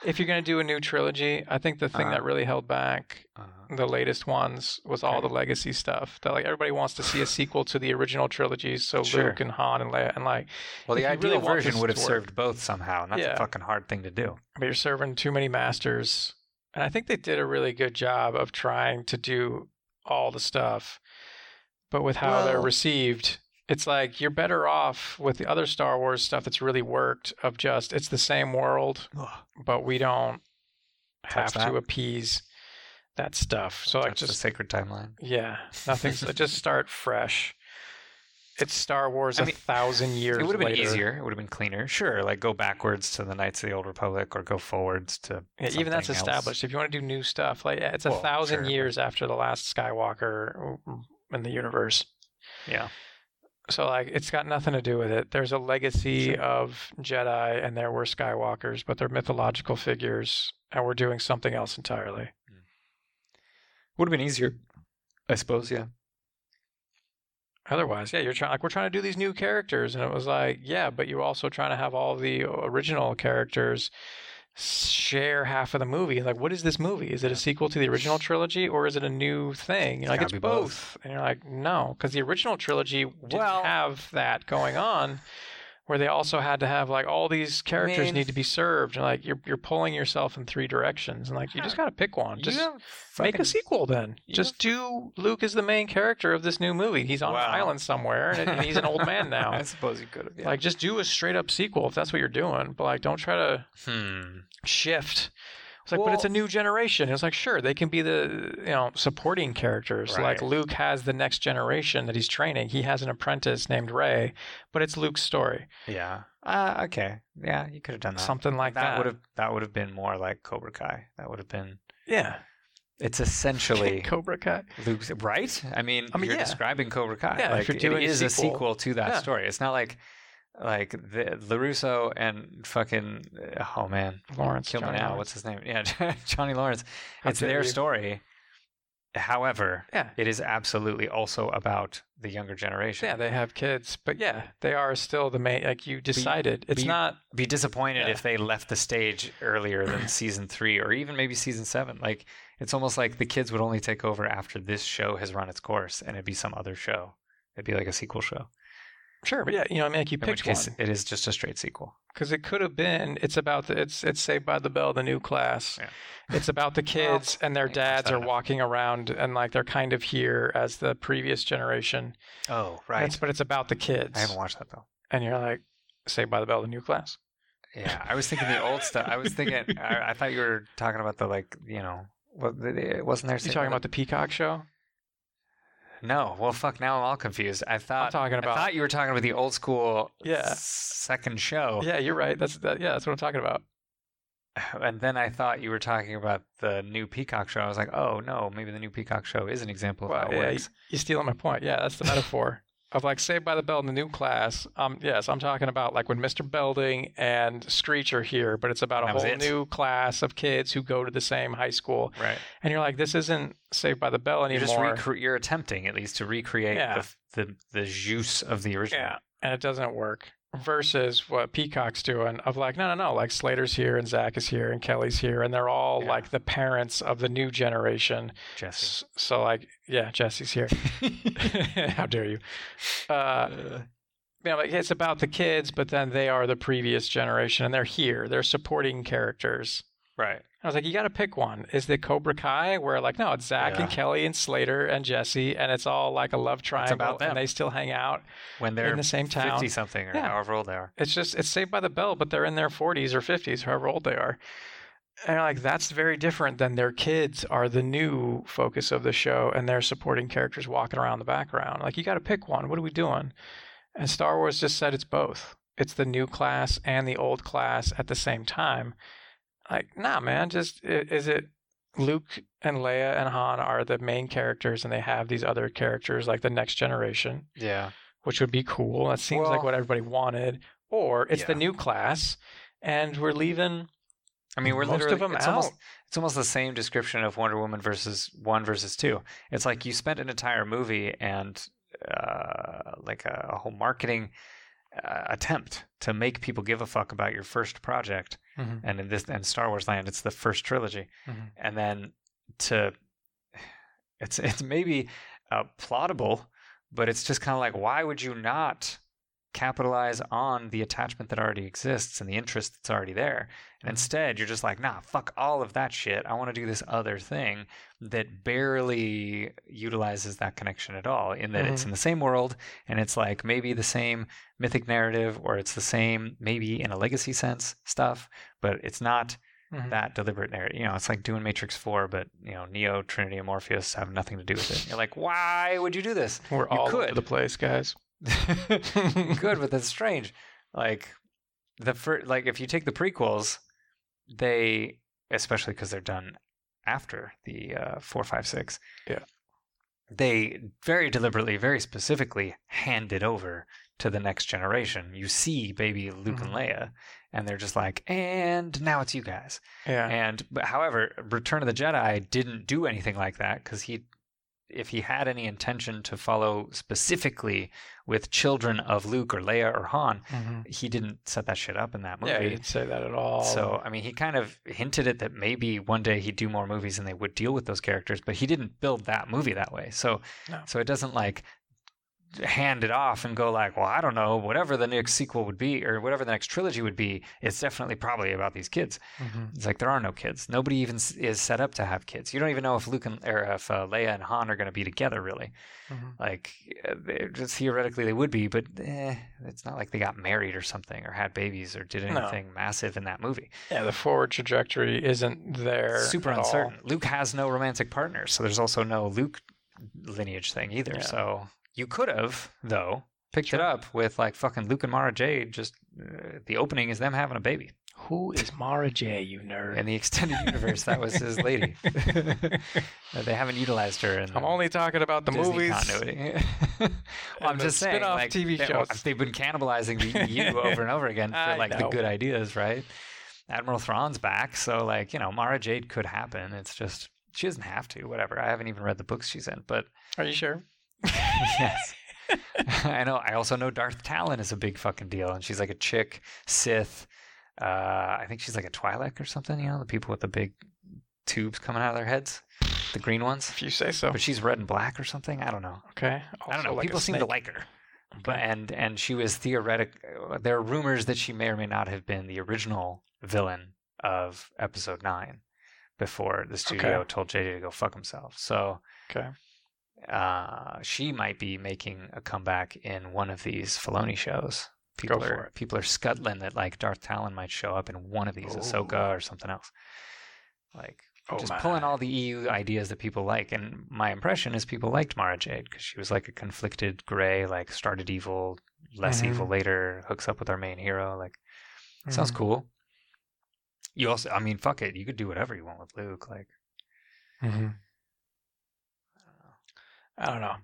If you're gonna do a new trilogy, I think the thing Uh-huh. that really held back Uh, the latest ones was all the legacy stuff. That like everybody wants to see a sequel to the original trilogies. So Sure. Luke and Han and Leia and like, well, the ideal really version would have work. served both somehow, and that's a fucking hard thing to do. but you're serving too many masters. And I think they did a really good job of trying to do all the stuff, but with how they're received. It's like you're better off with the other Star Wars stuff that's really worked of just it's the same world, but we don't have Touch that. to appease that stuff. So like That's the just sacred timeline. yeah, nothing's just [laughs] start fresh. It's Star Wars I a mean, thousand years. It would have been later. easier. It would have been cleaner. Sure, like go backwards to the Knights of the Old Republic, or go forwards to Yeah, even that's else. established. If you want to do new stuff, like it's a Well, thousand sure, years after the last Skywalker mm, in the universe. Yeah, So like, it's got nothing to do with it. There's a legacy Sure. of Jedi, and there were Skywalkers, but they're mythological figures, and we're doing something else entirely. Hmm. would have been easier, I suppose. Yeah, Otherwise, yeah, you're trying like we're trying to do these new characters, and it was like, yeah, but you're also trying to have all the original characters share half of the movie. Like, what is this movie? Is it a sequel to the original trilogy, or is it a new thing? You're like, it's both. both. and you're like, no, because the original trilogy didn't Well- have that going on. Where they also had to have like all these characters mean- need to be served, and like you're you're pulling yourself in three directions, and like you just got to pick one. Just You Make a sequel then. you Just do Luke as the main character of this new movie. He's on Wow. an island somewhere and, and he's an old man [laughs] now. I suppose you could have. Yeah. Like just do a straight up sequel if that's what you're doing. But like don't try to hmm. shift. It's like, but it's a new generation. It's like sure, they can be the you know, supporting characters. Like Luke has the next generation that he's training. He has an apprentice named Rey, but it's Luke's story. Yeah. Uh, okay. Yeah, you could have done that. Something like that. that would have that would have been more like Cobra Kai. That would have been. Yeah. It's essentially [laughs] Cobra Kai. Luke's right. I mean, I mean, you're yeah. describing Cobra Kai. Yeah, if like you're doing it a is a sequel- sequel to that Yeah. story. It's not like like the Larusso and fucking uh, oh man, Lawrence. kill me now. Lawrence. What's his name? Yeah, [laughs] Johnny Lawrence. How It's their you. story. However, Yeah. it is absolutely also about the younger generation. Yeah, they have kids, but yeah, they are still the main. Like you decided, it's be- not. be disappointed Yeah. if they left the stage earlier than [clears throat] season three or even maybe season seven. Like it's almost like the kids would only take over after this show has run its course and it'd be some other show. It'd be like a sequel show. Sure, but yeah, you know, I mean, like you In which picked case, one it is just a straight sequel. because it could have been. It's about the. It's it's Saved by the Bell, the new class. Yeah. It's about the kids and their dads are walking around and like they're kind of here as the previous generation. Oh, right. It's, but it's about the kids. I haven't watched that though. and you're like, Saved by the Bell, the new class. Yeah, I was thinking the old stuff. I was thinking. I, I thought you were talking about the like, you know, what it wasn't there? You talking about the Peacock show? No, well, fuck. Now I'm all confused. I thought talking about- I thought you were talking about the old school. Yeah. Second show. Yeah, you're right. That's that. Yeah, that's what I'm talking about. [sighs] And then I thought you were talking about the new Peacock show. I was like, oh no, maybe the new Peacock show is an example of Well, how it yeah, works. You're stealing my point. Yeah, that's the metaphor of like Saved by the Bell in the new class. Um, yes, I'm talking about like when Mr. Belding and Screech are here, but it's about a whole it. new class of kids who go to the same high school, Right. and you're like, this isn't Saved by the Bell You're just anymore. recre- you're attempting at least to recreate Yeah. the, the the juice of the original. yeah, and it doesn't work. Versus what Peacock's doing of like, no, no, no, like Slater's here and Zack is here and Kelly's here, and they're all Yeah. like the parents of the new generation. Jesse. So like, yeah, Jesse's here. [laughs] [laughs] How dare you? Uh, you know, like it's about the kids, but then they are the previous generation, and they're here. They're supporting characters. Right. I was like, you got to pick one. Is the Cobra mm-hmm. Kai, where like, no, it's Zack and Kelly and Slater and Jesse, and it's all like a love triangle, about them. and they still hang out When they're in the same town. fifty something or Yeah. however old they are. It's just it's Saved by the Bell, but they're in their 40s or 50s, however old they are. And like that's very different than their kids are the new focus of the show, and they're supporting characters walking around the background. Like you got to pick one. What are we doing? And Star Wars just said it's both. It's the new class and the old class at the same time. Like, nah, man. Just is it Luke and Leia and Han are the main characters, and they have these other characters like the next generation Yeah. which would be cool. That seems like what everybody wanted. Or it's the new class, and we're leaving. I mean, we're most literally of them it's out. almost it's almost the same description of Wonder Woman versus one versus two. It's like you spent an entire movie and uh, like a, a whole marketing uh, attempt to make people give a fuck about your first project, Mhm. and in this and Star Wars land, it's the first trilogy, Mhm. and then to [sighs] it's it's maybe uh, plottable, but it's just kind of like why would you not capitalize on the attachment that already exists and the interest that's already there and instead you're just like nah fuck all of that shit i want to do this other thing that barely utilizes that connection at all in that it's Mhm. in the same world and it's like maybe the same mythic narrative or it's the same maybe in a legacy sense stuff but it's not Mhm. that deliberate narrative. You know, it's like doing Matrix 4, but, you know, Neo, Trinity, and Morpheus have nothing to do with it. You're like, why would you do this? We're you all over the place, guys. [laughs] Good, but that's strange. Like, the first, like if you take the prequels, they, especially because they're done after the uh, 4, 5, 6, Yeah. they very deliberately, very specifically hand it over to the next generation. You see baby Luke Mhm. and Leia, and they're just like, and now it's you guys. Yeah. And but however, Return of the Jedi didn't do anything like that because he, if he had any intention to follow specifically with children of Luke or Leia or Han, Mhm. he didn't set that shit up in that movie. Yeah, he didn't say that at all. So I mean, he kind of hinted at that maybe one day he'd do more movies and they would deal with those characters, but he didn't build that movie that way. So, No. so it doesn't like hand it off and go like, well, I don't know, whatever the next sequel would be or whatever the next trilogy would be, it's definitely probably about these kids. Mhm. It's like there are no kids. Nobody even is set up to have kids. You don't even know if Luke and or if uh, Leia and Han are going to be together. Really, Mhm. like uh, just theoretically they would be, but eh, it's not like they got married or something or had babies or did No. anything massive in that movie. yeah, the forward trajectory isn't there. Super at all. uncertain. Luke has no romantic partner, so there's also no Luke lineage thing either. Yeah. So you could have though picked Sure. it up with like fucking Luke and Mara Jade. Just uh, the opening is them having a baby. Who is Mara J? You nerd. In the extended universe, that was his lady. [laughs] Uh, they haven't utilized her in I'm the only talking about the Disney movies. continuity. well, [laughs] I'm the just saying, spin-off like, TV they, shows. they've been cannibalizing the EU [laughs] over and over again for like the good ideas, right? Admiral Thrawn's back, so like you know, Mara Jade could happen. It's just she doesn't have to. Whatever. I haven't even read the books she's in, but Are you sure? [laughs] yes. [laughs] I know. I also know Darth Talon is a big fucking deal, and she's like a chick Sith. Uh, I think she's like a Twi'lek or something. You know, the people with the big tubes coming out of their heads, the green ones. If you say so. But she's red and black or something. I don't know. Okay. I don't know. like people seem to like her. but and and she was theoretic. There are rumors that she may or may not have been the original villain of episode nine before the studio Okay. told JJ to go fuck himself. So Okay. Uh, she might be making a comeback in one of these Filoni shows. People for are people are scuttling that like Darth Talon might show up in one of these, Ahsoka or something else. Like Oh, just my. pulling all the EU ideas that people like. And my impression is people liked Mara Jade because she was like a conflicted gray, like started evil, less Mhm. evil later, hooks up with our main hero. Like sounds Mhm. cool. You also, I mean, fuck it, you could do whatever you want with Luke. Like Mhm. I don't know.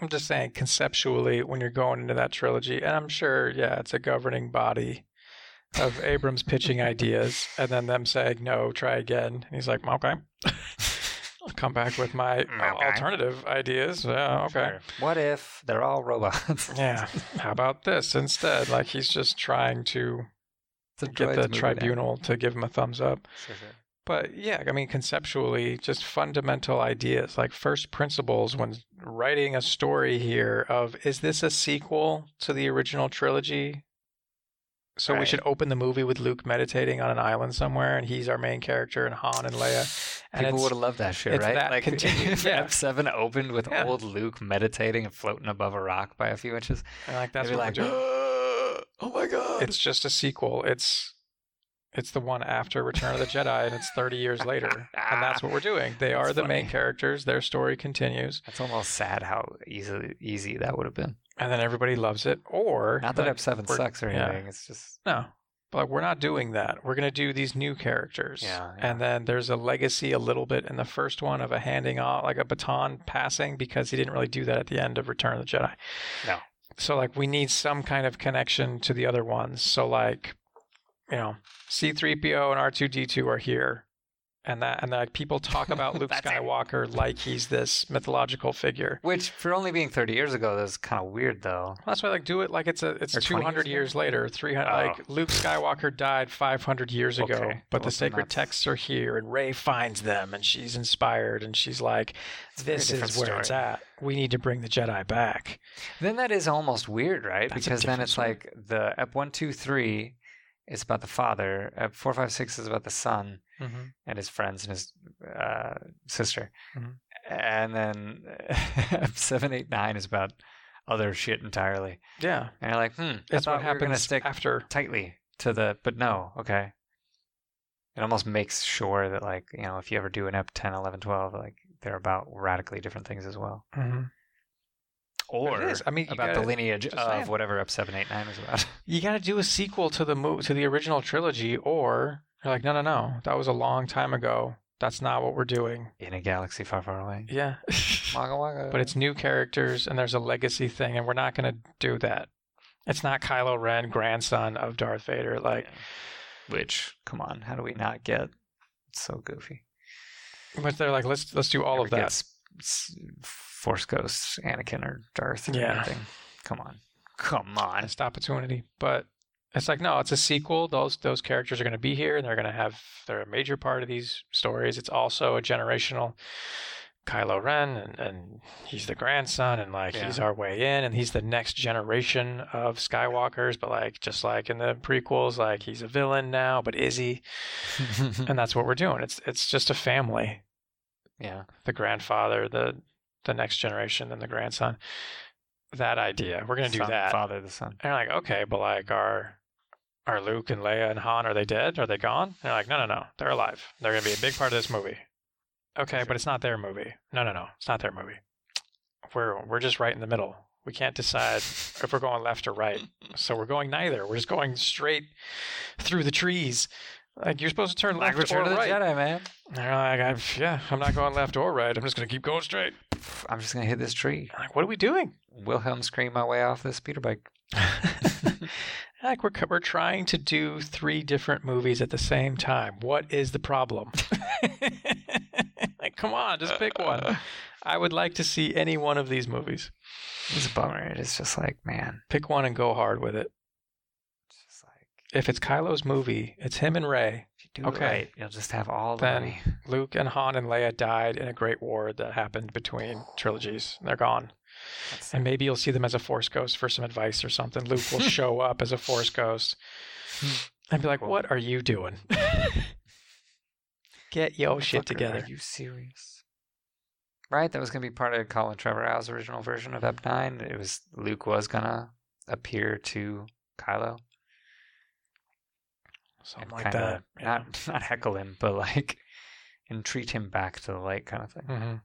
I'm just mm-hmm. saying conceptually when you're going into that trilogy, and I'm sure, yeah, it's a governing body of Abrams pitching ideas [laughs] and then them saying no, try again. And he's like, okay, I'll come back with my Okay. alternative ideas. Yeah, okay. What if they're all robots? Yeah. How about this instead? Like he's just trying to get the tribunal to give him a thumbs up. Sure, sure. But yeah, I mean, conceptually, just fundamental ideas like first principles when writing a story here of is this a sequel to the original trilogy? So we should open the movie with Luke meditating on an island somewhere, and he's our main character, and Han and Leia. And People would have loved that shit, right? that like continued, if yeah. F7 opened with Yeah. old Luke meditating and floating above a rock by a few inches. And like that's what like, we're doing. oh my god. It's just a sequel. It's it's the one after Return of the Jedi, and it's 30 years [laughs] later, and that's what we're doing. They That's are the main characters. Their story continues, That's almost sad how easy easy that would have been. and then everybody loves it. Or Not that like, F7 sucks or yeah. anything. It's just No, but we're not doing that. We're gonna do these new characters. Yeah, And then there's a legacy a little bit in the first one of a handing off, like a baton passing, because he didn't really do that at the end of Return of the Jedi. No. So like we need some kind of connection to the other ones. So like, you know, C3PO and R2D2 are here. And that and like people talk [laughs] about Luke That's it. Skywalker like he's this mythological figure. which for only being 30 years ago, that's kind of weird though. That's why like do it like it's a it's Or 200 years years later, 300 Oh. like Luke Skywalker died 500 years ago, Okay. but Well, the sacred texts are here and Rey finds them and she's inspired and she's like this is where it's at. We need to bring the Jedi back. Then that is almost weird, right? That's because then it's story. like the Ep one, two, three is about the father. Ep four, five, six is about the son Mm-hmm. and his friends and his uh, sister, Mhm. and then [laughs] seven, eight, nine is about other shit entirely. Yeah. And you're like, hmm, It's what we gonna stick after tightly to the, but no, okay. It almost makes sure that like you know if you ever do an Ep 10, 11, 12, like they're about radically different things as well. Mhm. Or is. I mean, about the gotta- lineage of whatever Up seven, eight, nine was about. [laughs] You got to do a sequel to the mo- to the original trilogy or you're like no no no, that was a long time ago. That's not what we're doing. in a galaxy far, far away. Yeah. [laughs] Waka waka. but it's new characters and there's a legacy thing and we're not going to do that it's not kylo ren grandson of darth vader like Yeah. which, come on, how do we not get? It's so goofy. but they're like let's let's do all Ever of that get s- s- Force ghosts, Anakin or Darth or Yeah. anything. Come on, come on. missed opportunity but it's like no it's a sequel. Those those characters are going to be here and they're going to have they're a major part of these stories. It's also a generational Kylo Ren and, and he's the grandson and like he's our way in and he's the next generation of Skywalkers but like just like in the prequels like he's a villain now but is he? [laughs] And that's what we're doing. It's it's just a family yeah, the grandfather, the the next generation, and the grandson. That idea, we're gonna do that. Father, the son. And like, okay, but like, are are Luke and Leia and Han are they dead? Are they gone? And you're like, no, no, no, they're alive. They're gonna be a big part of this movie. Okay, but it's not their movie. No, no, no, it's not their movie. We're we're just right in the middle. We can't decide if we're going left or right. So we're going neither. We're just going straight through the trees. Like you're supposed to turn left Return or the right. Jedi, man. They're like, I'm, yeah, I'm not going left or right. I'm just going to keep going straight. I'm just gonna hit this tree. Like, what are we doing? Wilhelm scream my way off this speeder bike. [laughs] [laughs] like we're we're trying to do three different movies at the same time. What is the problem? [laughs] like, come on, just pick one. I would like to see any one of these movies. It's a bummer. It's just like, man, Pick one and go hard with it. It's just like If it's Kylo's movie, it's him and Rey. if you Do Okay. it right. You'll just have all the Then- money. Luke and Han and Leia died in a great war that happened between trilogies. They're gone. That's- And maybe you'll see them as a Force ghost for some advice or something. Luke will [laughs] show up as a Force ghost [laughs] and be like. What are you doing? [laughs] Get your shit together. Are you serious? Right, that was gonna be part of Colin Trevorrow's original version of Ep Nine. It was Luke was gonna appear to Kylo Something like that. Yeah. not [laughs] not heckle him, but like entreat him back to the light, kind of thing. Mhm.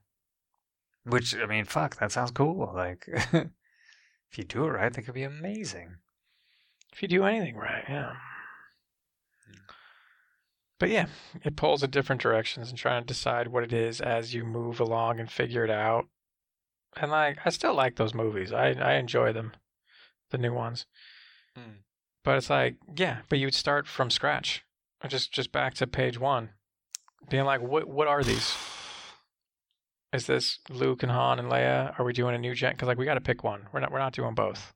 Which I mean, fuck, that sounds cool. Like, [laughs] if you do it right, that could be amazing. If you do anything right, yeah. But yeah, it pulls in different directions and trying to decide what it is as you move along and figure it out. And like, I still like those movies. I I enjoy them, the new ones. Mm. But it's like, yeah, but you would start from scratch, Or just just back to page one, being like, what what are these? Is this Luke and Han and Leia? Are we doing a new gen? Because like we got to pick one. We're not we're not doing both.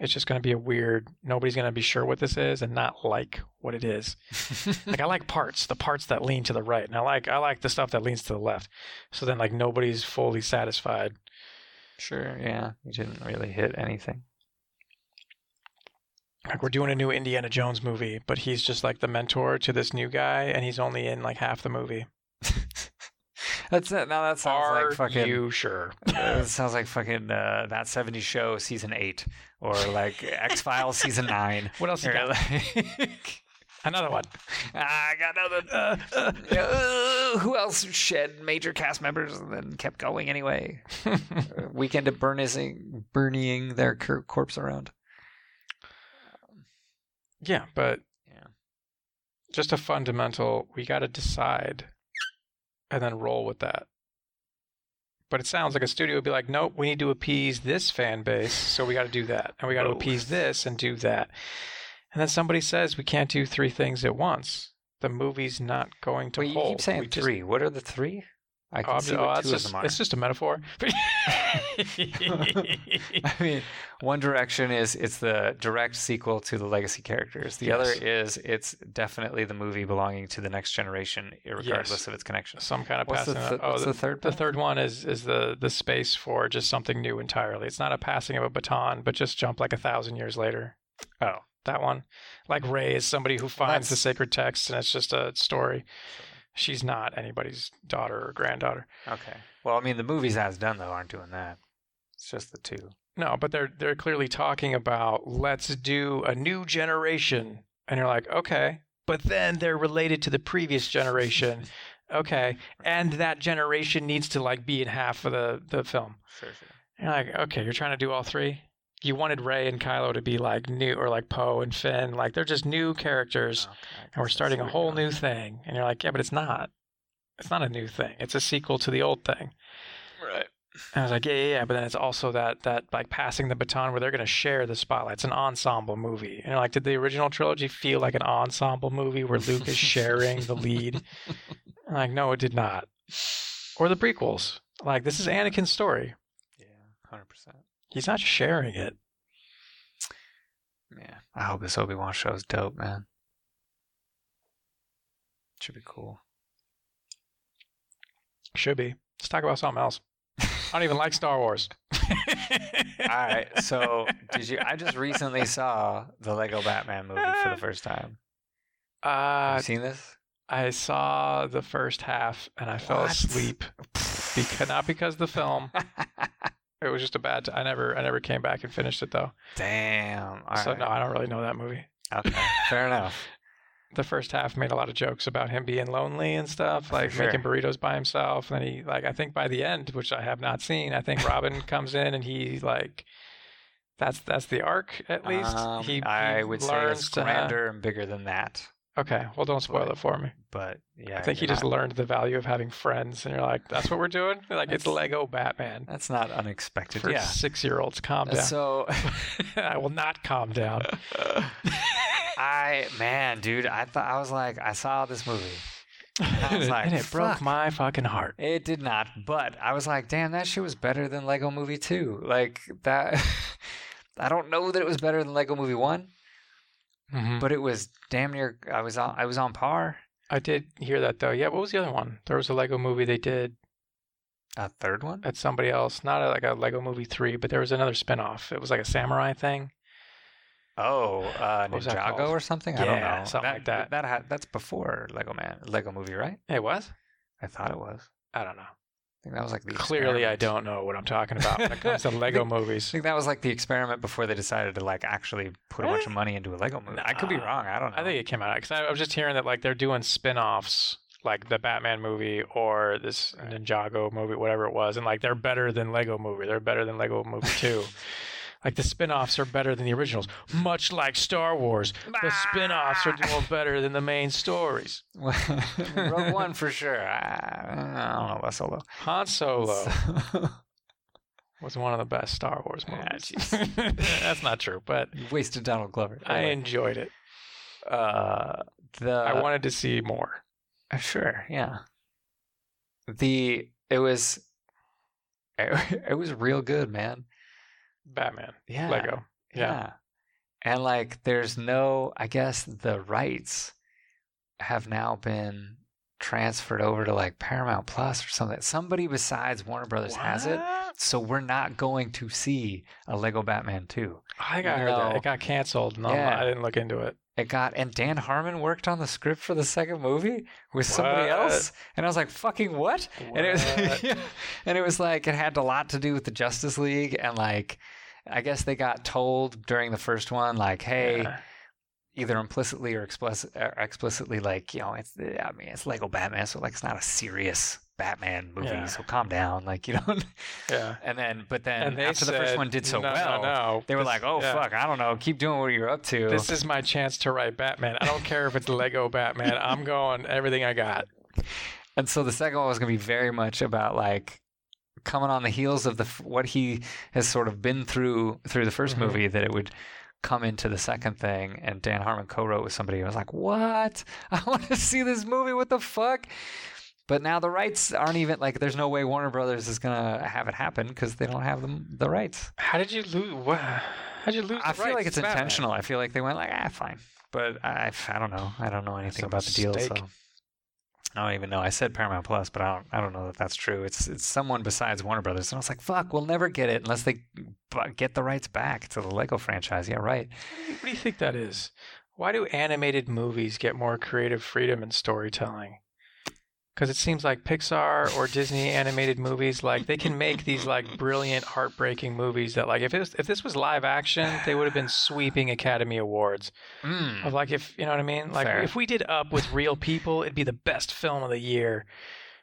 It's just going to be a weird. Nobody's going to be sure what this is and not like what it is. [laughs] Like I like parts, the parts that lean to the right, and I like I like the stuff that leans to the left. So then like nobody's fully satisfied. sure, yeah, you didn't really hit anything. Like we're doing a new Indiana Jones movie, but he's just like the mentor to this new guy, and he's only in like half the movie. [laughs] That's it. Now that sounds Are like fucking. you sure? [laughs] It sounds like fucking uh, that 70 show season eight or like X Files season nine. [laughs] What else you got? like- Another one. Ah, I got another. Uh, uh, uh, who else shed major cast members and then kept going anyway? Weekend of burning, burning their cor- corpse around. Yeah, but Yeah. just a fundamental. We got to decide, and then roll with that. But it sounds like a studio would be like, nope, we need to appease this fan base, so we got to do that, and we got to appease this and do that. And then somebody says we can't do three things at once. The movie's not going to Wait, you keep saying We just- three. What are the three? I can see oh, that's two of them are. it's just a metaphor. [laughs] [laughs] I mean, one direction is it's the direct sequel to the legacy characters. The other is it's definitely the movie belonging to the next generation, regardless Yes. of its connection. Some kind of What's the, passing. th- oh, what's the third? The one? third one is is the the space for just something new entirely. It's not a passing of a baton, but just jump like a thousand years later. Oh, That one, like Rey is somebody who finds the sacred text, and it's just a story. She's not anybody's daughter or granddaughter. okay. Well, I mean, the movies as done though aren't doing that. It's just the two. No, but they're they're clearly talking about let's do a new generation, and you're like, okay, but then they're related to the previous generation. [laughs] Okay, and that generation needs to like be in half of the the film. Sure, sure. And you're like, okay, you're trying to do all three. You wanted Rey and Kylo to be like new, or like Poe and Finn, like they're just new characters, Okay, and we're starting a whole new thing. And you're like, yeah, but it's not. It's not a new thing. It's a sequel to the old thing. Right. And I was like, yeah, yeah, yeah. But then it's also that that like passing the baton where they're going to share the spotlight. It's an ensemble movie. And you're like, did the original trilogy feel like an ensemble movie where Luke is sharing the lead? [laughs] I'm like, no, it did not. Or the prequels. Like, this is Anakin's story. Yeah, hundred percent. He's not sharing it. Yeah, I hope this Obi Wan show is dope, man. Should be cool. Should be. Let's talk about something else. I don't even like Star Wars. [laughs] All right, so did you? I just recently saw the Lego Batman movie for the first time. [laughs] Have Uh, you seen this? I saw the first half and I fell asleep. [laughs] Because, not because of the film. It was just a bad. T- I never, I never came back and finished it though. Damn. All so right. no, I don't really know that movie. Okay, fair enough. [laughs] The first half made a lot of jokes about him being lonely and stuff, like sure. making burritos by himself. And then he, like, I think by the end, which I have not seen, I think Robin [laughs] comes in and he like, that's that's the arc at least. Um, he, I he would say it's to have- grander and bigger than that. Okay, well, don't spoil But- it for me. But yeah, I think he just not- learned the value of having friends, and you're like, "That's what we're doing." Like it's Lego Batman That's not unexpected. for yeah. six-year-olds. Calm down. So [laughs] I will not calm down. [laughs] I man, dude, I thought I was like, I saw this movie. I [laughs] was like, and it broke my fucking heart. It did not, but I was like, damn, that shit was better than Lego Movie 2. Like that I don't know that it was better than Lego Movie 1, Mhm. but it was damn near I was on I was on par. I did hear that though. Yeah, what was the other one? There was a Lego movie they did A third one? at somebody else, not a, like a Lego Movie three, but there was another spin-off. It was like a samurai thing. Oh, uh, What Ninjago or something? I don't know. something like that. That had, that's before Lego Man, Lego Movie, right? It was. I thought it was. I don't know. I think that was like the Clearly, I don't know what I'm talking about when it comes to [laughs] Lego I movies. I think that was like the experiment before they decided to like actually put a bunch of eh. money into a Lego movie. I could be ah, wrong. I don't know. I think it came out because I, I was just hearing that like they're doing spin-offs like the Batman movie or this Right. Ninjago movie, whatever it was, and like they're better than Lego movie. They're better than Lego movie two. [laughs] like the spin-offs are better than the originals, much like Star Wars. The spin-offs are doing better than the main stories. [laughs] Rogue One for sure. I, don't know about Solo. Han Solo So- [laughs] was one of the best Star Wars Ah, movies. [laughs] That's not true, but you wasted Donald Glover. I Anyway, enjoyed it. uh, the I wanted to see more. Uh, Sure, yeah. The it was it, it was real good, man. Batman, Yeah. Lego. Yeah. Yeah. And like there's no I guess the rights have now been transferred over to like Paramount Plus or something. Somebody besides Warner Brothers has it. So we're not going to see a Lego Batman 2. I I heard that it got canceled. No, Yeah. I didn't look into it. It got and Dan Harmon worked on the script for the second movie with somebody What? else. And I was like, fucking what? And it was [laughs] yeah. and it was like it had a lot to do with the Justice League and like I guess they got told during the first one like hey Yeah. either implicitly or explicit, or explicitly like you know it's I mean it's Lego Batman so like it's not a serious Batman movie Yeah. so calm down like you know [laughs] yeah. and then but then after the first one did so no, well no, no. they were This- like oh yeah. fuck I don't know keep doing what you're up to This is my chance to write Batman. I don't care if it's Lego Batman. I'm [laughs] going everything I got. And so the second one was going to be very much about like coming on the heels of the what he has sort of been through through the 1st Mhm. movie that it would come into the second thing and Dan Harmon co-wrote with somebody. I was like, "What? [laughs] I want to see this movie. What the fuck?" But now the rights aren't even like there's no way Warner Brothers is going to have it happen because they don't have them the rights. How did you lose? What? How'd you lose? I feel rights like it's Batman? intentional. I feel like they went like, "Ah, fine." But I I don't know. I don't know anything about the deal so. I don't even know. I said Paramount Plus, but I don't. I don't know that that's true. It's it's someone besides Warner Brothers, and I was like, "Fuck, we'll never get it unless they get the rights back to the Lego franchise." Yeah, right. What do you think that is? Why do animated movies get more creative freedom in storytelling? Because it seems like Pixar or Disney animated movies, like they can make these like brilliant, heartbreaking movies that, like, if was, if this was live action, they would have been sweeping Academy Awards. Mm. Of like, if you know what I mean, like Fair. if we did Up with real people, it'd be the best film of the year.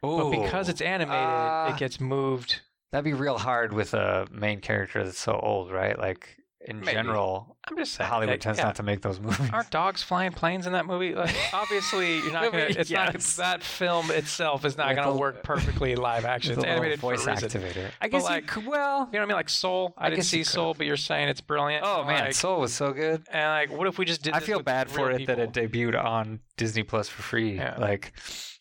But because it's animated, uh, it gets moved. that'd be real hard with a main character that's so old, right? Like in Maybe. general, I'm just saying, Hollywood like, tends yeah. not to make those [laughs] movies. Aren't dogs flying planes in that movie? [laughs] Like, obviously, you're not gonna. It's not that film itself is not With gonna work perfectly live action. It's animated voice activator. I But, guess like, could, well. You know what I mean? Like Soul. I, I didn't see Soul, but you're saying it's brilliant. Oh man, Like, Soul was so good. and like, what if we just did? I feel bad for it that it debuted on Disney Plus for free. Yeah. Like,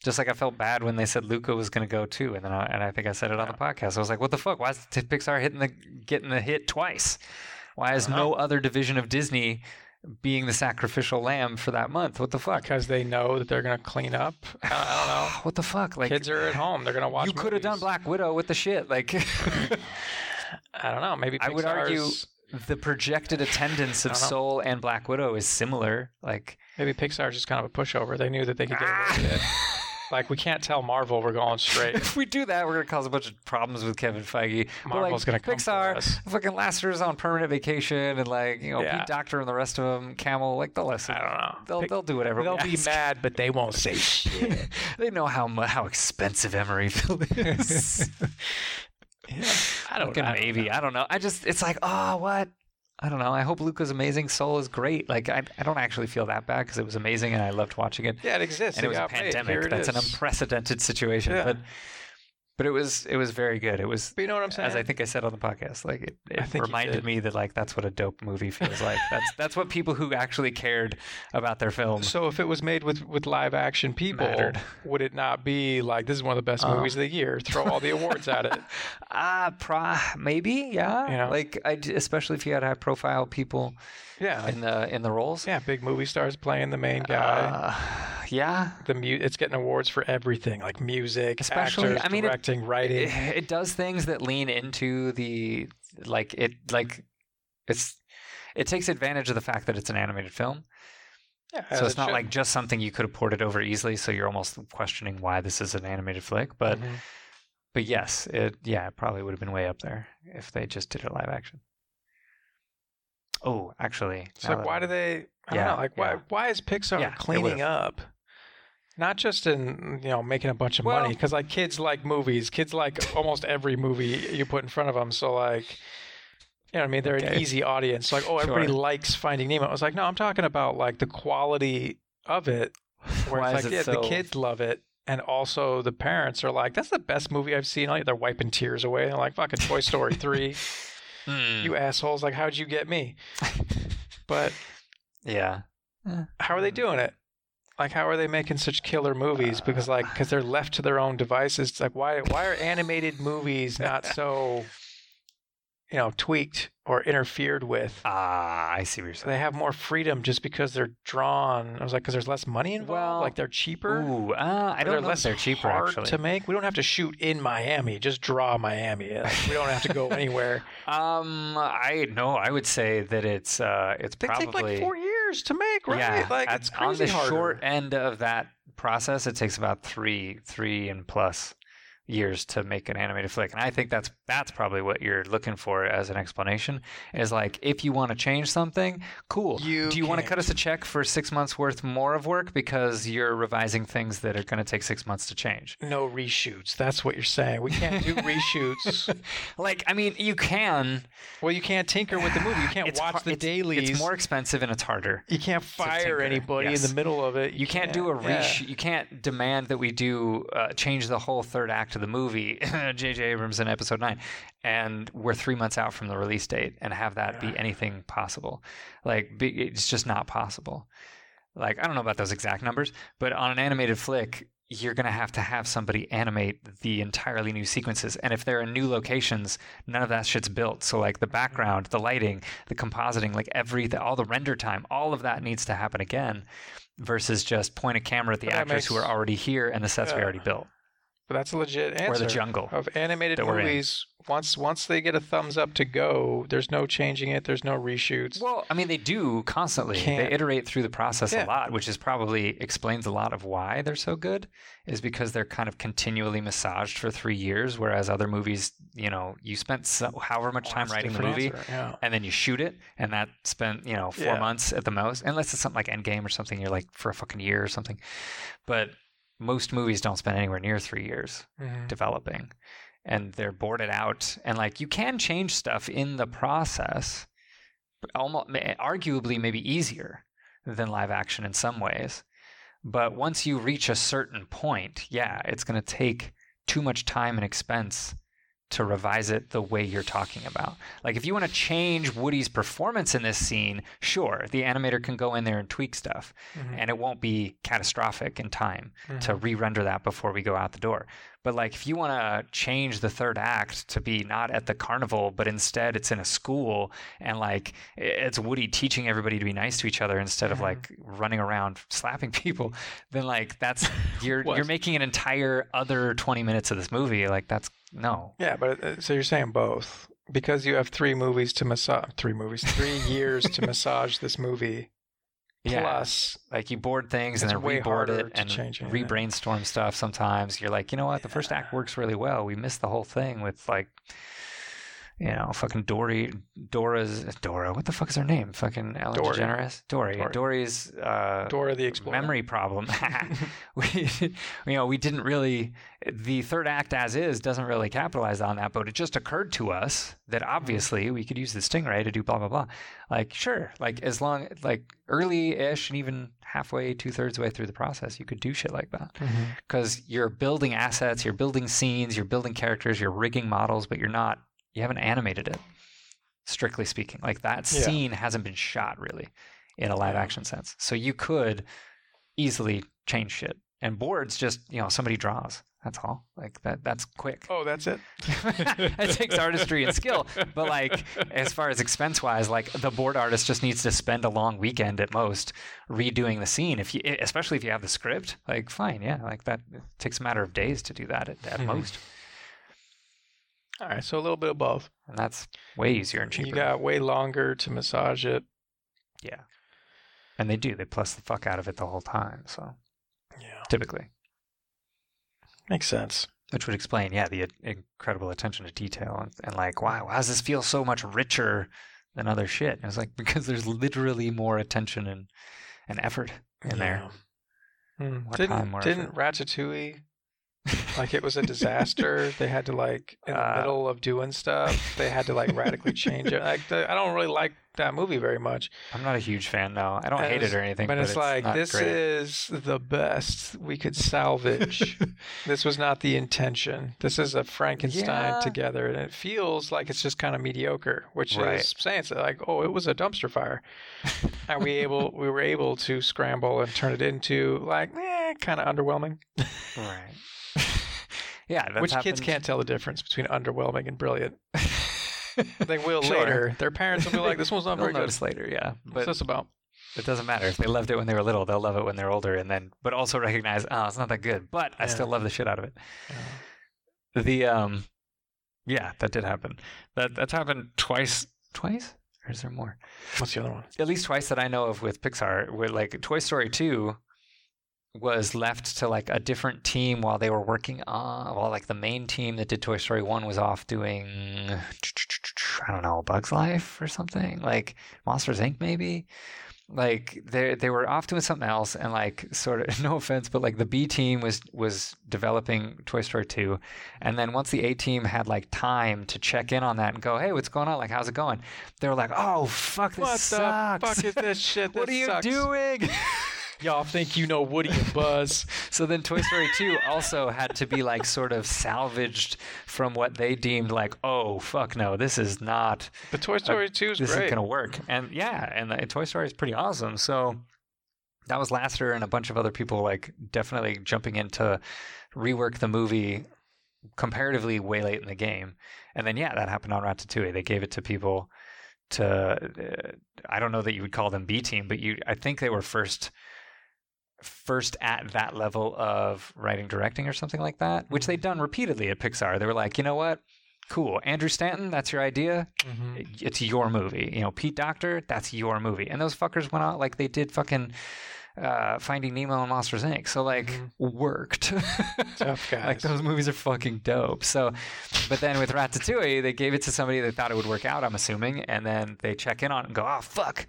just like I felt bad when they said Luca was going to go too, and then I, and I think I said it on the podcast. I was like, "What the fuck? Why is Pixar hitting the getting the hit twice? Why is don't no other division of Disney being the sacrificial lamb for that month? What the fuck? because they know that they're gonna clean up. I, I don't know. [sighs] What the fuck? Like, Kids are at home. They're gonna watch. you could have done. Black Widow with the shit. Like, [laughs] [laughs] I don't know. Maybe I would argue the projected attendance of I don't know. Soul and Black Widow is similar. Like, maybe Pixar's just kind of a pushover. They knew that they could get away with it. [laughs] Like we can't tell Marvel we're going straight. [laughs] if we do that, we're gonna cause a bunch of problems with Kevin Feige. But, like, Marvel's gonna come Pixar, fucking Lasseter's on permanent vacation, and like you know Yeah. Pete Docter and the rest of them, Camel, like they'll listen. I don't know. They'll Pic- they'll do whatever. They'll be ask. mad, but they won't say [laughs] shit. they know how how expensive Emeryville is. [laughs] I don't, I don't maybe know. I don't know. I just it's like oh what. I don't know. I hope Luca's amazing. Soul is great. Like I, I don't actually feel that bad because it was amazing and I loved watching it. Yeah, it exists. and it was a got made. Here pandemic. That's an unprecedented situation. Yeah. But but it was it was very good. It was But you know what I'm saying? as I think I said on the podcast, like it, it reminded me that like that's what a dope movie feels like. that's that's what people who actually cared about their film. so if it was made with with live action people, Mattered. would it not be like this is one of the best Uh. movies of the year? Throw all the awards at it. [laughs] Ah, pro- maybe, yeah. You know? Like I, d- especially if you had high profile people Yeah, in the in the roles. yeah, big movie stars playing the main guy. Uh, yeah, The mu- it's getting awards for everything, like music, Especially- actors, I mean, it- directing, writing. it, it does things that lean into the like it like it's it takes advantage of the fact that it's an animated film. yeah, so it's it not should. like just something you could have ported over easily. So you're almost questioning why this is an animated flick. But Mhm. but yes, it yeah, it probably would have been way up there if they just did it live action. Oh, actually, It's like why do they? I Yeah, don't know. Like why? yeah. Why is Pixar Yeah, cleaning up? Not just in you know making a bunch of money, because like kids like movies. Kids like almost every movie you put in front of them. So like, you know, what I mean, they're an easy audience. Like, oh, everybody Sure. likes Finding Nemo. I was like, no, I'm talking about like the quality of it. [sighs] Where Why it's is like, it yeah, so- the kids love it. And also the parents are like, that's the best movie I've seen. Like they're wiping tears away. They're like, fucking Toy Story 3. [laughs] Hmm, You assholes. Like, how'd you get me? [laughs] But yeah, how are they doing it? Like, how are they making such killer movies? Because, like, because they're left to their own devices. It's like, why, why are animated movies not so, you know, tweaked or interfered with? ah, I see what you're So saying. they have more freedom just because they're drawn. I was like, because there's less money involved. Well, like, they're cheaper. Ooh, uh, I don't they're know less they're cheaper hard actually. to make. We don't have to shoot in Miami. Just draw Miami. Like, we don't have to go [laughs] anywhere. Um, I no, I would say that it's uh, it's They probably take like four years to make, right? yeah. like it's on the harder. short end of that process, it takes about three, three and plus years to make an animated flick, and I think that's that's probably what you're looking for as an explanation. Is like if you want to change something, cool. You Do you want to cut us a check for six months worth more of work because you're revising things that are going to take six months to change? no reshoots. That's what you're saying. We can't do [laughs] reshoots. Like, I mean, you can. Well, you can't tinker with the movie. You can't watch har- the it's- dailies. It's more expensive and it's harder. you can't fire anybody yes. in the middle of it. You can't do a yeah. You can't demand that we do uh, change the whole third act of the movie, [laughs] J.J. Abrams in Episode Nine, and we're three months out from the release date, and have that be anything possible. Like, be, it's just not possible. Like, I don't know about those exact numbers, but on an animated flick, you're going to have to have somebody animate the entirely new sequences. And if they're in new locations, none of that shit's built. So, like, the background, the lighting, the compositing, like, every, all the render time, all of that needs to happen again versus just point a camera at the But actors who are already here and the sets we already built. But that's a legit answer. Or the jungle. of animated that we're in. movies. Once once they get a thumbs up to go, there's no changing it. There's no reshoots. Well, I mean, they do constantly. Can't. They iterate through the process Yeah. a lot, which is probably explains a lot of why they're so good. Is because they're kind of continually massaged for three years, whereas other movies, you know, you spent so, however much time writing the movie, answer, Yeah. and then you shoot it, and that spent you know four Yeah. months at the most, unless it's something like Endgame or something. You're like for a fucking year or something, but most movies don't spend anywhere near three years Mhm. developing and they're boarded out and like you can change stuff in the process but almost arguably maybe easier than live action in some ways but once you reach a certain point yeah it's going to take too much time and expense to revise it the way you're talking about like if you want to change woody's performance in this scene sure the animator can go in there and tweak stuff Mhm. and it won't be catastrophic in time to Mhm. re-render that before we go out the door. But like if you want to change the third act to be not at the carnival but instead it's in a school and like it's Woody teaching everybody to be nice to each other instead of Mhm. like running around slapping people, then like that's you're [laughs] What? you're making an entire other 20 minutes of this movie like that's no. Yeah, but uh, so you're saying both because you have three movies to massage, three movies, three [laughs] years to massage this movie. Yeah. Plus, Like you board things and then reboard it and change it, stuff. Sometimes you're like, you know what, the first act works really well. We missed the whole thing with like, you know, fucking Dory, Dora's Dora. What the fuck is her name? Fucking Ellen Dory. DeGeneres. Dory. Dory. Dory's uh, Dora the Explorer. memory problem. [laughs] we, you know, we didn't really. The third act, as is, doesn't really capitalize on that. But it just occurred to us that Mm-hmm. obviously we could use the stingray to do blah blah blah. Like, sure, like as long like early-ish and even halfway, two thirds way through the process, you could do shit like that because you're building assets, you're building scenes, you're building characters, you're rigging models, but you're not. You haven't animated it. Strictly speaking, like that Yeah. scene hasn't been shot really in a live action sense. So you could easily change shit And boards just you know somebody draws. That's all. Like that. That's quick. Oh, that's it. [laughs] it takes artistry and skill, but like as far as expense wise, like the board artist just needs to spend a long weekend at most redoing the scene. If you, especially if you have the script, like fine, yeah, like that it takes a matter of days to do that at, at Mhm. most, All right, so a little bit of both. and that's way easier and cheaper. You got way longer to massage it. yeah, and they do. They plus the fuck out of it the whole time. So Yeah, typically, makes sense. which would explain, yeah, the incredible attention to detail and, and like, wow, why does this feel so much richer than other shit? And it's like [laughs] because there's literally more attention and and effort in there. Yeah. Hmm. More Didn't didn't Ratatouille like it was a disaster? they had to like in the Uh, middle of doing stuff, they had to like radically change it. Like the, I don't really like that movie very much. I'm not a huge fan, though. I don't And hate it or anything, but, but, it's, like this great. is the best we could salvage. [laughs] this was not the intention. This is a Frankenstein Yeah. together, and it feels like it's just kind of mediocre, which Right. is saying so like, oh, it was a dumpster fire, and we able we were able to scramble and turn it into like, eh, kind of underwhelming. right. [laughs] yeah, that's which kids can't tell the difference between underwhelming and brilliant. [laughs] They will Sure. later. Their parents will be like, "This one's not [laughs] very good." later, yeah. What's But this about? it doesn't matter if they loved it when they were little; they'll love it when they're older, and then but also recognize, oh, it's not that good, but I Yeah. still love the shit out of it. Yeah. The um, yeah, that did happen. That that's happened twice. Twice, or is there more? What's the other one? at least twice that I know of with Pixar, where like Toy Story 2 was left to like a different team while they were working on, while like the main team that did Toy Story 1 was off doing, I don't know, Bug's Life or something, like Monsters Inc. maybe. Like they they were off doing something else, and like sort of [laughs] no offense, but like the B team was was developing Toy Story 2, and then once the A team had like time to check in on that and go, hey, what's going on? Like, how's it going? They were like, oh fuck, this What the sucks. fuck is this [laughs] shit? what This are you sucks. doing? [laughs] Y'all think you know Woody and Buzz? [laughs] so then Toy Story 2 also had to be like sort of salvaged from what they deemed like, oh fuck no, this is not But Toy Story 2 is this great. isn't gonna work. And yeah, and the, Toy Story is pretty awesome. So that was Lasseter and a bunch of other people like definitely jumping in to rework the movie comparatively way late in the game. And then yeah, that happened on Ratatouille. They gave it to people to uh, I don't know that you would call them B team, but you I think they were first first at that level of writing directing or something like that, which they'd done repeatedly at Pixar. They were like, "You know what? Cool. Andrew Stanton, that's your idea Mhm. it's your movie. You know, Pete Docter, that's your movie. And those fuckers went out like they did fucking uh, Finding Nemo and Monsters Inc. So like Mhm. worked. [laughs] Tough [laughs] guys. like those movies are fucking dope. So, but then with Ratatouille, they gave it to somebody they thought it would work out. I'm assuming, and then they check in on it and go, "Oh fuck."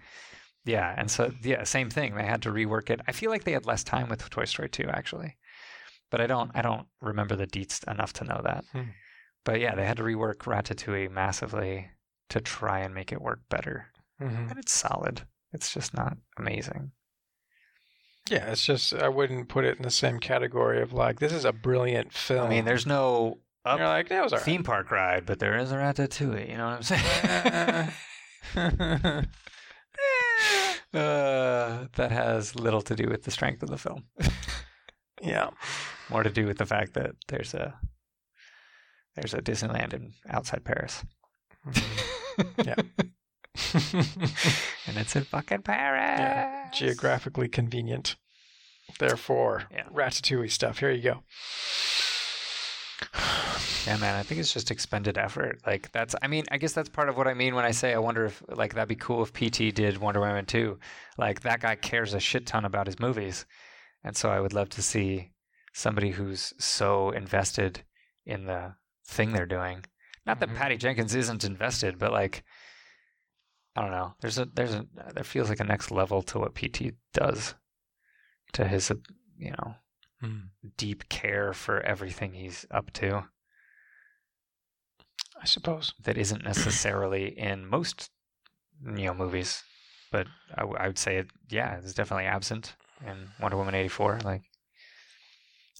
Yeah, and so yeah, same thing. They had to rework it. I feel like they had less time with Toy Story 2 actually, but I don't I don't remember the deets enough to know that. Hmm. But yeah, they had to rework Ratatouille massively to try and make it work better. Mhm. And it's solid. It's just not amazing. Yeah, it's just I wouldn't put it in the same category of like this is a brilliant film. I mean, there's no up you're like that was alright. theme park ride, but there is a Ratatouille. You know what I'm [laughs] saying? [laughs] uh, that has little to do with the strength of the film. [laughs] yeah. More to do with the fact that there's a there's a Disneyland in outside Paris, Yeah. [laughs] and it's in fucking Paris. Yeah, Geographically convenient. Therefore, Yeah. Ratatouille stuff. Here you go. Yeah, man, I think it's just expended effort. Like that's I mean, I guess that's part of what I mean when I say I wonder if like that'd be cool if PT did Wonder Woman 2. Like that guy cares a shit ton about his movies. And so I would love to see somebody who's so invested in the thing they're doing. Not that Mhm. Patty Jenkins isn't invested, but like I don't know. There's a there's a there feels like a next level to what PT does to his you know Hmm. deep care for everything he's up to I suppose. that isn't necessarily in most Neo movies but I, w- I would say it yeah it's definitely absent in wonder woman 84 like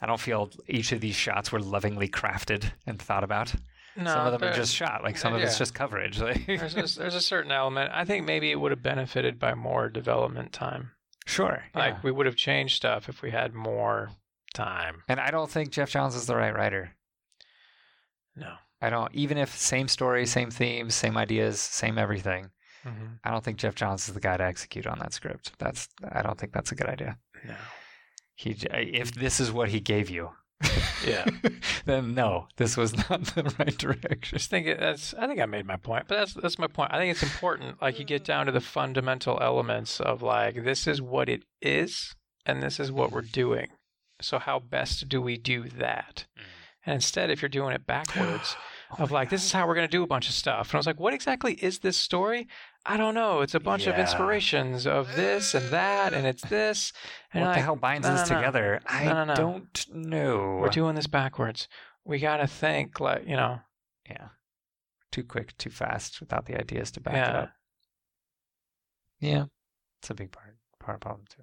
i don't feel each of these shots were lovingly crafted and thought about No, some of them are just shot like some of it's just coverage [laughs] like there's a, there's a certain element. I think maybe it would have benefited by more development time. sure Like yeah. we would have changed stuff if we had more time. And I don't think Geoff Johns is the right writer. No. I don't. Even if same story, same themes, same ideas, same everything. Mm-hmm. I don't think Geoff Johns is the guy to execute on that script. That's. I don't think that's a good idea. No. He. If this is what he gave you. Yeah. [laughs] then no, this was not the [laughs] right direction. Just think it, that's. I think I made my point, but that's that's my point. I think it's important. Like you get down to the fundamental elements of like this is what it is, and this is what we're doing. So how best do we do that? Mm. And instead, if you're doing it backwards, [gasps] oh of like this is how we're going to do a bunch of stuff, and I was like, what exactly is this story? I don't know. It's a bunch of inspirations of this and that, and it's this. And what the like, hell binds no, us no, together? I No, no. don't know. We're doing this backwards. We got to think like you know. yeah, too quick, too fast, without the ideas to back it Yeah. up. Yeah, it's a big part part of the problem too.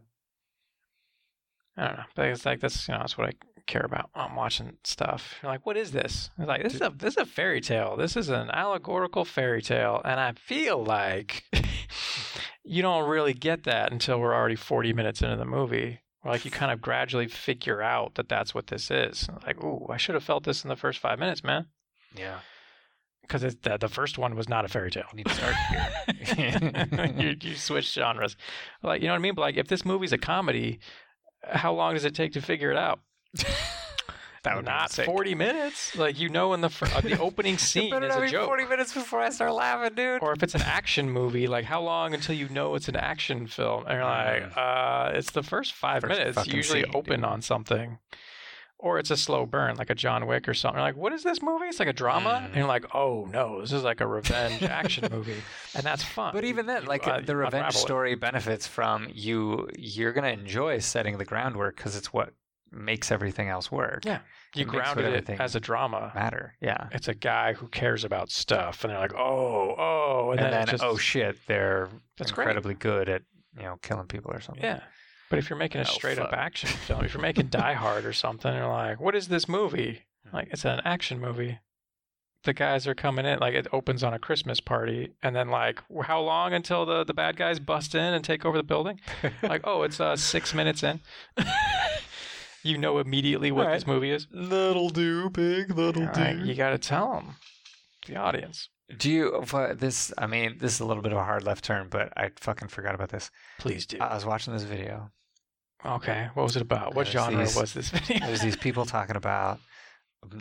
I don't know. But it's like that's you know that's what I care about. when I'm watching stuff. You're like, what is this? It's like this is a this is a fairy tale. This is an allegorical fairy tale, and I feel like [laughs] you don't really get that until we're already 40 minutes into the movie. Or like you kind of gradually figure out that that's what this is. Like, ooh, I should have felt this in the first five minutes, man, Yeah, because the the first one was not a fairy tale. we need to start here. [laughs] you, you switch genres. Like, you know what I mean? But like, if this movie's a comedy, how long does it take to figure it out? [laughs] That would not. 40 minutes. Like, you know, in the fir- uh, the [laughs] opening scene better is not a be joke. forty minutes before I start laughing, dude. Or if it's an action movie, like how long until you know it's an action film? And you're like, uh, it's the first five First minutes. Usually scene, open dude. on something. Or it's a slow burn, like a John Wick or something. You're like, what is this movie? It's like a drama. And you're like, oh no, this is like a revenge action [laughs] movie. And that's fun. But even then, like uh, the revenge unravel it. story benefits from you. You're gonna enjoy setting the groundwork because it's what makes everything else work. Yeah. you it grounded it as a drama. matter. Yeah. It's a guy who cares about stuff, and they're like, oh, oh, and, And, then, then, just, oh shit, they're That's great. incredibly good at you know killing people or something. yeah. But if you're making a Oh, straight up action [laughs] film, if you're making Die Hard or something, you're like, what is this movie? Hmm. Like, it's an action movie. The guys are coming in, like, it opens on a Christmas party, and then, like, how long until the, the bad guys bust in and take over the building? Like, oh, it's uh, six [laughs] minutes in. you know immediately what right. this movie is. That'll do, pig. That'll right, you got to tell them, the audience. Do you? This, I mean, this is a little bit of a hard left turn, but I fucking forgot about this. Please do. I was watching this video. Okay, what was it about? What genre these- was this [laughs] video? There's these people talking about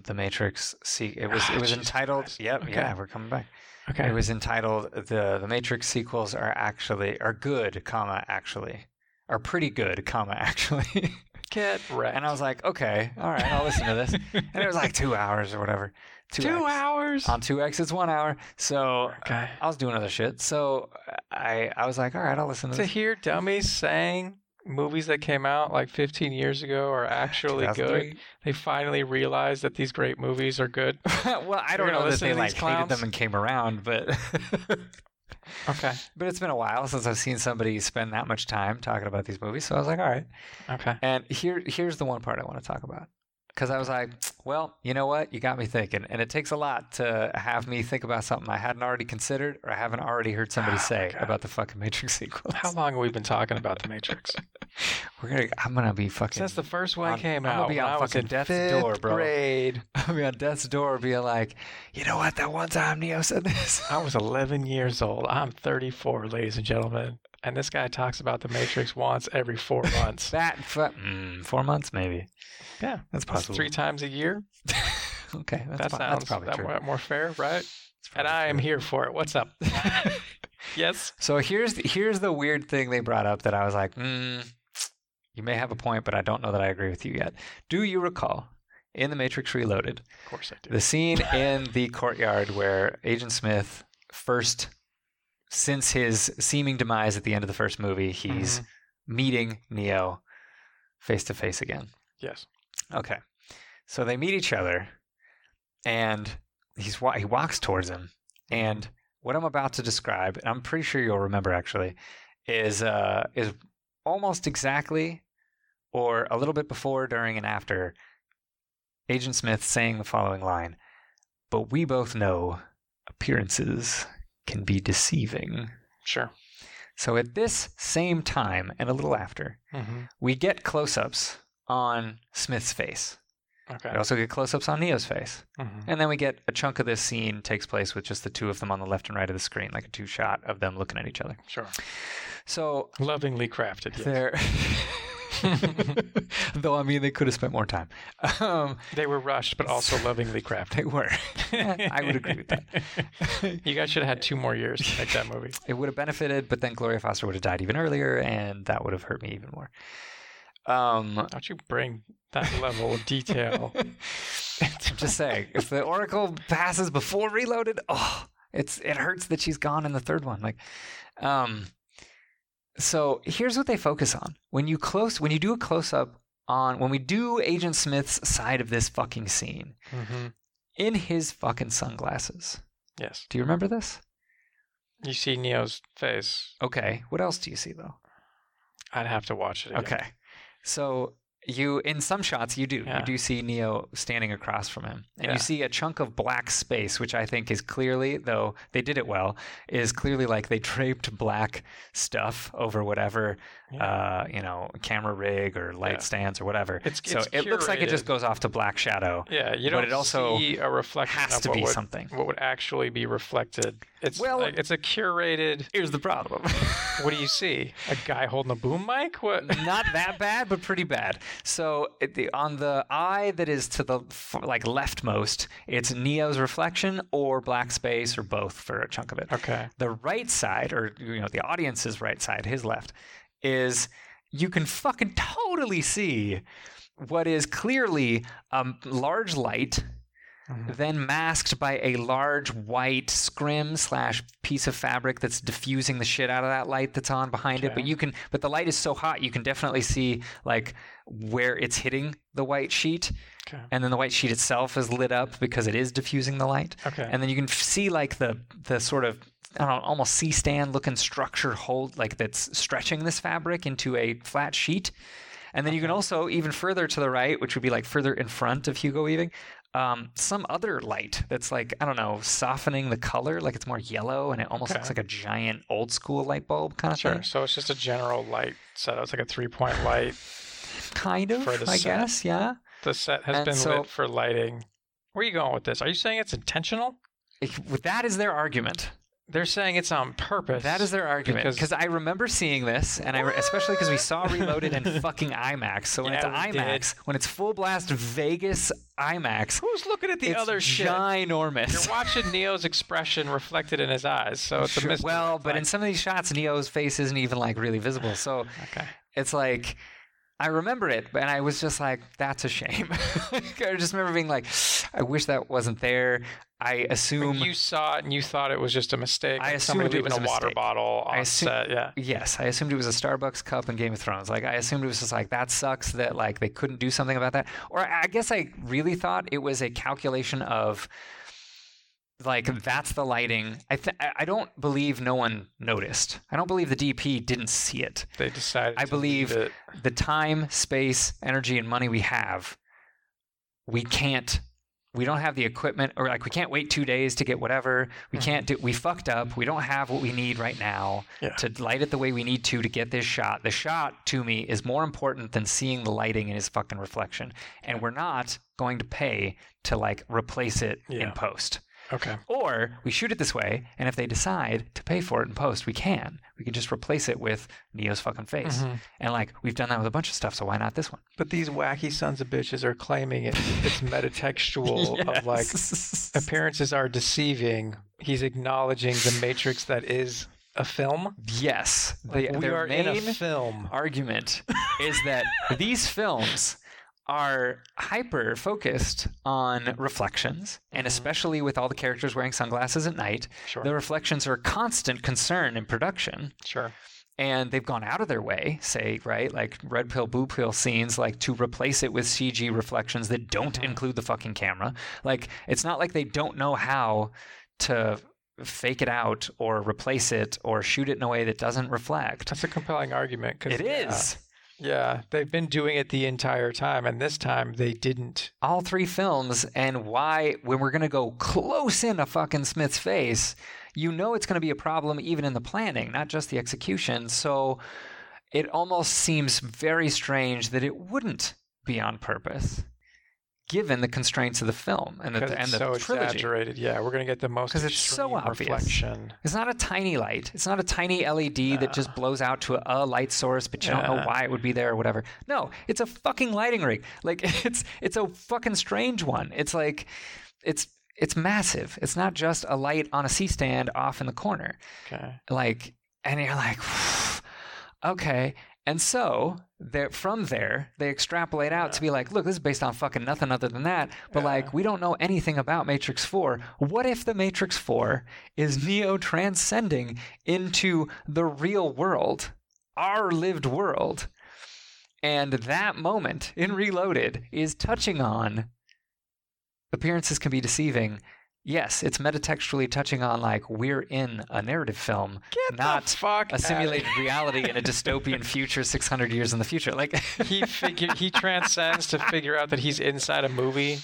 the Matrix. See, it was it ah, was Jesus entitled. Christ. Yep, Okay. yeah, we're coming back. okay, It was entitled the the Matrix sequels are actually are good, comma actually are pretty good, comma [laughs] actually. get wrecked. and I was like, okay, all right, I'll listen to this. And it was like two [laughs] hours or whatever. two 2X. hours. on two X. It's one hour. So okay, I was doing other shit. So I I was like, all right, I'll listen to this. to this. hear dummies saying movies that came out like 15 years ago are [laughs] actually good. They finally realized that these great movies are good. [laughs] well, I don't know that listen they to like these hated clowns? them and came around, but [laughs] Okay, but it's been a while since I've seen somebody spend that much time talking about these movies. So I was like, all right. okay. And here here's the one part I want to talk about. Because I was like, well, you know what? You got me thinking. And it takes a lot to have me think about something I hadn't already considered or I haven't already heard somebody Oh, say God. about the fucking Matrix [laughs] sequel. How long have we been talking about The Matrix? [laughs] We're gonna I'm gonna be fucking Since the first one on- came I'm gonna be on fucking death's door, bro. grade. [laughs] I'll be on death's door being like, you know what, that one time Neo said this. I was 11 years old. I'm 34, ladies and gentlemen. And this guy talks about The Matrix once every four [laughs] months. that fu- mm, four months maybe. Yeah, That's That's possible. three times a year. [laughs] okay, that's, that po- sounds that's probably that more, more fair, right? And probably I am true. here for it. What's up? [laughs] yes. So here's the, here's the weird thing they brought up that I was like, mm, you may have a point, but I don't know that I agree with you yet. Do you recall in The Matrix Reloaded Of course I do. the scene in the courtyard where Agent Smith first, since his seeming demise at the end of the first movie, he's Mhm. meeting Neo face to face again. Yes. Okay. So they meet each other, and he's he walks towards him, and what I'm about to describe, and I'm pretty sure you'll remember actually, is uh, is almost exactly, or a little bit before, during, and after, Agent Smith saying the following line. But we both know appearances can be deceiving. Sure. So at this same time and a little after, hmm we get close-ups on Smith's face. Okay. We also get close-ups on Neo's face, Mhm. and then we get a chunk of this scene takes place with just the two of them on the left and right of the screen, like a two-shot of them looking at each other. Sure. So Lovingly crafted. Yes. they're. [laughs] [laughs] Though I mean, they could have spent more time. Um, They were rushed, but also [laughs] lovingly crafted. they were. I would agree with that. [laughs] You guys should have had two more years to make that movie. it would have benefited, but then Gloria Foster would have died even earlier, and that would have hurt me even more. Um, Don't you bring that level of detail? I'm just saying, if the Oracle passes before Reloaded, oh, it's it hurts that she's gone in the third one. Like, um, so here's what they focus on when you close when you do a close up on when we do Agent Smith's side of this fucking scene hmm in his fucking sunglasses. Yes. Do you remember this? You see Neo's face. Okay, what else do you see though? I'd have to watch it. Again. Okay. So you in some shots you do. Yeah. You do see Neo standing across from him. And Yeah. you see a chunk of black space, which I think is clearly, though they did it well, is clearly like they [laughs] draped black stuff over whatever Yeah. uh, you know, camera rig or light stands or whatever. It's- so it's it looks like it just goes off to black shadow. Yeah, you but don't it also see a reflection Has to be something. what would actually be reflected. It's Well- like, it's a curated. Here's the problem. [laughs] What do you see? A guy holding a boom mic? What? not that bad, but pretty bad. So it- the, on the eye that is to the like leftmost, it's Neo's reflection or black space or both for a chunk of it. Okay. The right side, or you know, the audience's right side, his left, is you can fucking totally see what is clearly a large light Mhm. then masked by a large white scrim slash piece of fabric that's diffusing the shit out of that light that's on behind it. But you can, but the light is so hot you can definitely see like where it's hitting the white sheet, Okay. and then the white sheet itself is lit up because it is diffusing the light. Okay. And then you can see like the the sort of I don't know, almost C stand looking structure hold like that's stretching this fabric into a flat sheet. And then you can also even further to the right, which would be like further in front of Hugo Weaving, um, some other light that's like I don't know, softening the color, like it's more yellow, and it almost Okay. looks like a giant old school light bulb kind of thing. Sure. thing. So it's just a general light setup. It's like a three point light. Kind of, For the I set. guess, yeah. The set has And been so- lit for lighting. Where are you going with this? Are you saying it's intentional? It- that is their argument. They're saying it's on purpose. That is their argument because- I remember seeing this, and I re- especially because we saw Reloaded in [laughs] fucking IMAX. So when Yeah, it's we IMAX, when it's full blast Vegas IMAX, Who's looking at the it's other shit? ginormous. You're watching Neo's expression reflected in his eyes, so it's a mystery. Well, but in some of these shots, Neo's face isn't even like really visible. So okay. it's like I remember it, and I was just like, "That's a shame." [laughs] I just remember being like, "I wish that wasn't there." I assume you saw it and you thought it was just a mistake. I like assumed it was a a water bottle I assume- set. Yeah. Yes, I assumed it was a Starbucks cup in Game of Thrones. Like I assumed it was just like that sucks that like they couldn't do something about that. Or I guess I really thought it was a calculation of like that's the lighting. I th- I don't believe no one noticed. I don't believe the DP didn't see it. They decided. I believe. The time, space, energy, and money we have, we can't. We don't have the equipment, or like we can't wait two days to get whatever. We Mhm. can't do. We fucked up. We don't have what we need right now Yeah. to light it the way we need to to get this shot. The shot to me is more important than seeing the lighting in his fucking reflection, and we're not going to pay to like replace it Yeah. in post. Okay. Or we shoot it this way, and if they decide to pay for it in post, we can. We can just replace it with Neo's fucking face. Mhm. And like we've done that with a bunch of stuff, so why not this one? But these wacky sons of bitches are claiming it, it's [laughs] metatextual of like appearances are deceiving. He's acknowledging the matrix that is a film. yes, Like, the, we are in a film. argument is that these films are hyper focused on reflections, and Mhm. especially with all the characters wearing sunglasses at night, Sure. the reflections are a constant concern in production. Sure. and they've gone out of their way, say, right, like red pill, blue pill scenes, like to replace it with CG reflections that don't Mhm. include the fucking camera. Like, it's not like they don't know how to fake it out or replace it or shoot it in a way that doesn't reflect. That's a compelling argument. Cause, It is. Yeah, yeah, they've been doing it the entire time, and this time they didn't. All three films, and why, when we're going to go close in a fucking Smith's face, you know it's going to be a problem even in the planning, not just the execution. So it almost seems very strange that it wouldn't be on purpose, given the constraints of the film and the, and it's the so trilogy. exaggerated. Yeah, we're gonna get the most because it's so obvious. reflection. It's not a tiny light. It's not a tiny LED that just blows out to a, a light source, but you don't know why it would be there or whatever. No, it's a fucking lighting rig. Like [laughs] it's it's a fucking strange one. It's like it's it's massive. It's not just a light on a C stand off in the corner. Okay. Like and you're like [sighs] okay. And so from there they extrapolate out to be like, look, this is based on fucking nothing other than that. But Yeah. like we don't know anything about Matrix 4. What if the Matrix 4 is Neo transcending into the real world, our lived world? And that moment in Reloaded is touching on appearances can be deceiving. Yes, it's metatextually touching on like we're in a narrative film, Get not a simulated reality in a dystopian future 600 years in the future. Like [laughs] he figure he transcends to figure out that he's inside a movie.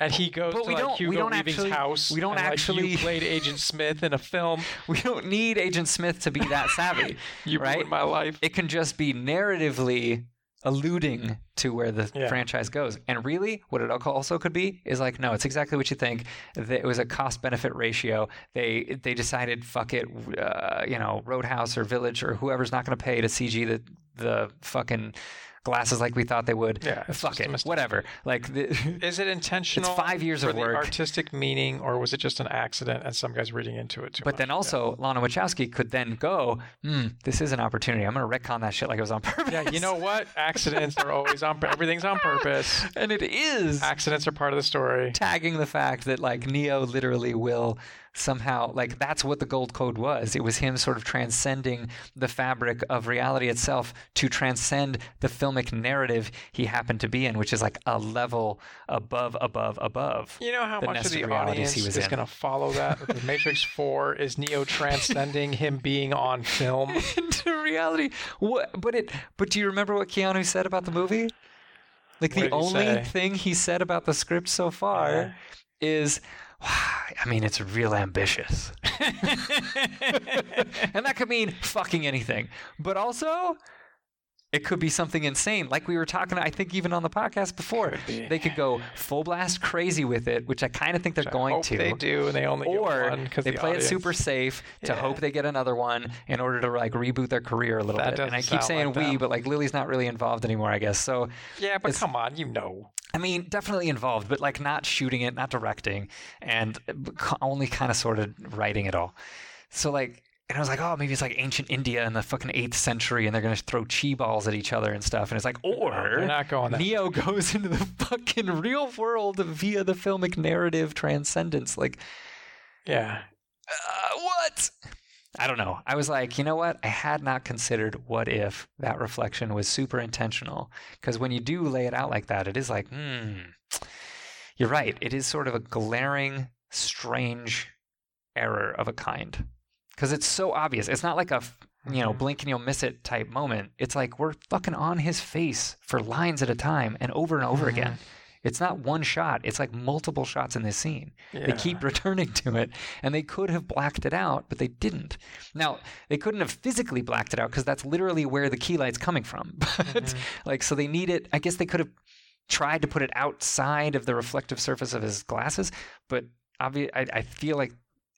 And he goes But to we like Hugo don't Weaving's actually- house. we don't and, like, actually- you played Agent Smith in a film. [laughs] we don't need Agent Smith to be that savvy. [laughs] You Right? ruined my life. it can just be narratively alluding to where the Yeah. franchise goes. And really, what it also could be is like, no, it's exactly what you think. It was a cost benefit ratio. They they decided, fuck it, uh, you know, Roadshow or Village or whoever's not going to pay to CG the the fucking glasses like we thought they would. Yeah, fuck it, whatever. Like the, [laughs] Is it intentional? five years of work. artistic meaning, or was it just an accident and some guys reading into it too But much? then also, Lana Wachowski could then go, hmm, this is an opportunity. I'm going to retcon that shit like it was on [laughs] purpose. Yeah, you know what? Accidents are always on. Everything's on purpose. [laughs] and it is Accidents are part of the story. tagging the fact that like Neo literally will somehow mm-hmm. like that's what the gold code was. It was him sort of transcending the fabric of reality itself to transcend the filmic narrative he happened to be in, which is like a level above, above, above. You know how the much of the audience he was is going to follow that? [laughs] The Matrix 4 is Neo transcending him being on film. [laughs] into reality. What? But it. But do you remember what Keanu said about the movie? Like What the only thing he said about the script so far Yeah. is, I mean, it's real ambitious, [laughs] and that could mean fucking anything. But also. It could be something insane, like we were talking. I think even on the podcast before, Could they could go full blast crazy with it, which I kind of think they're Which going to They do, and they only get or one because they the play audience. it super safe to Yeah. hope they get another one in order to like reboot their career a little That bit. And I keep saying like we, them. but like Lily's not really involved anymore, I guess. So Yeah, but come on, you know. I mean, definitely involved, but like not shooting it, not directing, and only kind of sort of writing it all. So like. And I was like, oh, maybe it's like ancient India in the fucking eighth century, and they're gonna throw chi balls at each other and stuff. And it's like, No, or they're not going that. Neo [laughs] goes into the fucking real world via the filmic narrative transcendence. Like, Yeah, uh, what? I don't know. I was like, you know what? I had not considered what if that reflection was super intentional. Because when you do lay it out like that, it is like, hmm, you're right. It is sort of a glaring, strange error of a kind. Because it's so obvious. It's not like a, you know, Mhm. blink and you'll miss it type moment. It's like we're fucking on his face for lines at a time and over and over Mhm. again. It's not one shot. It's like multiple shots in this scene. yeah. They keep returning to it, and they could have blacked it out, but they didn't. Now, they couldn't have physically blacked it out because that's literally where the key light's coming from. [laughs] But, Mhm. like, so they need it. I guess they could have tried to put it outside of the reflective surface of his glasses, but obvi- I, I feel like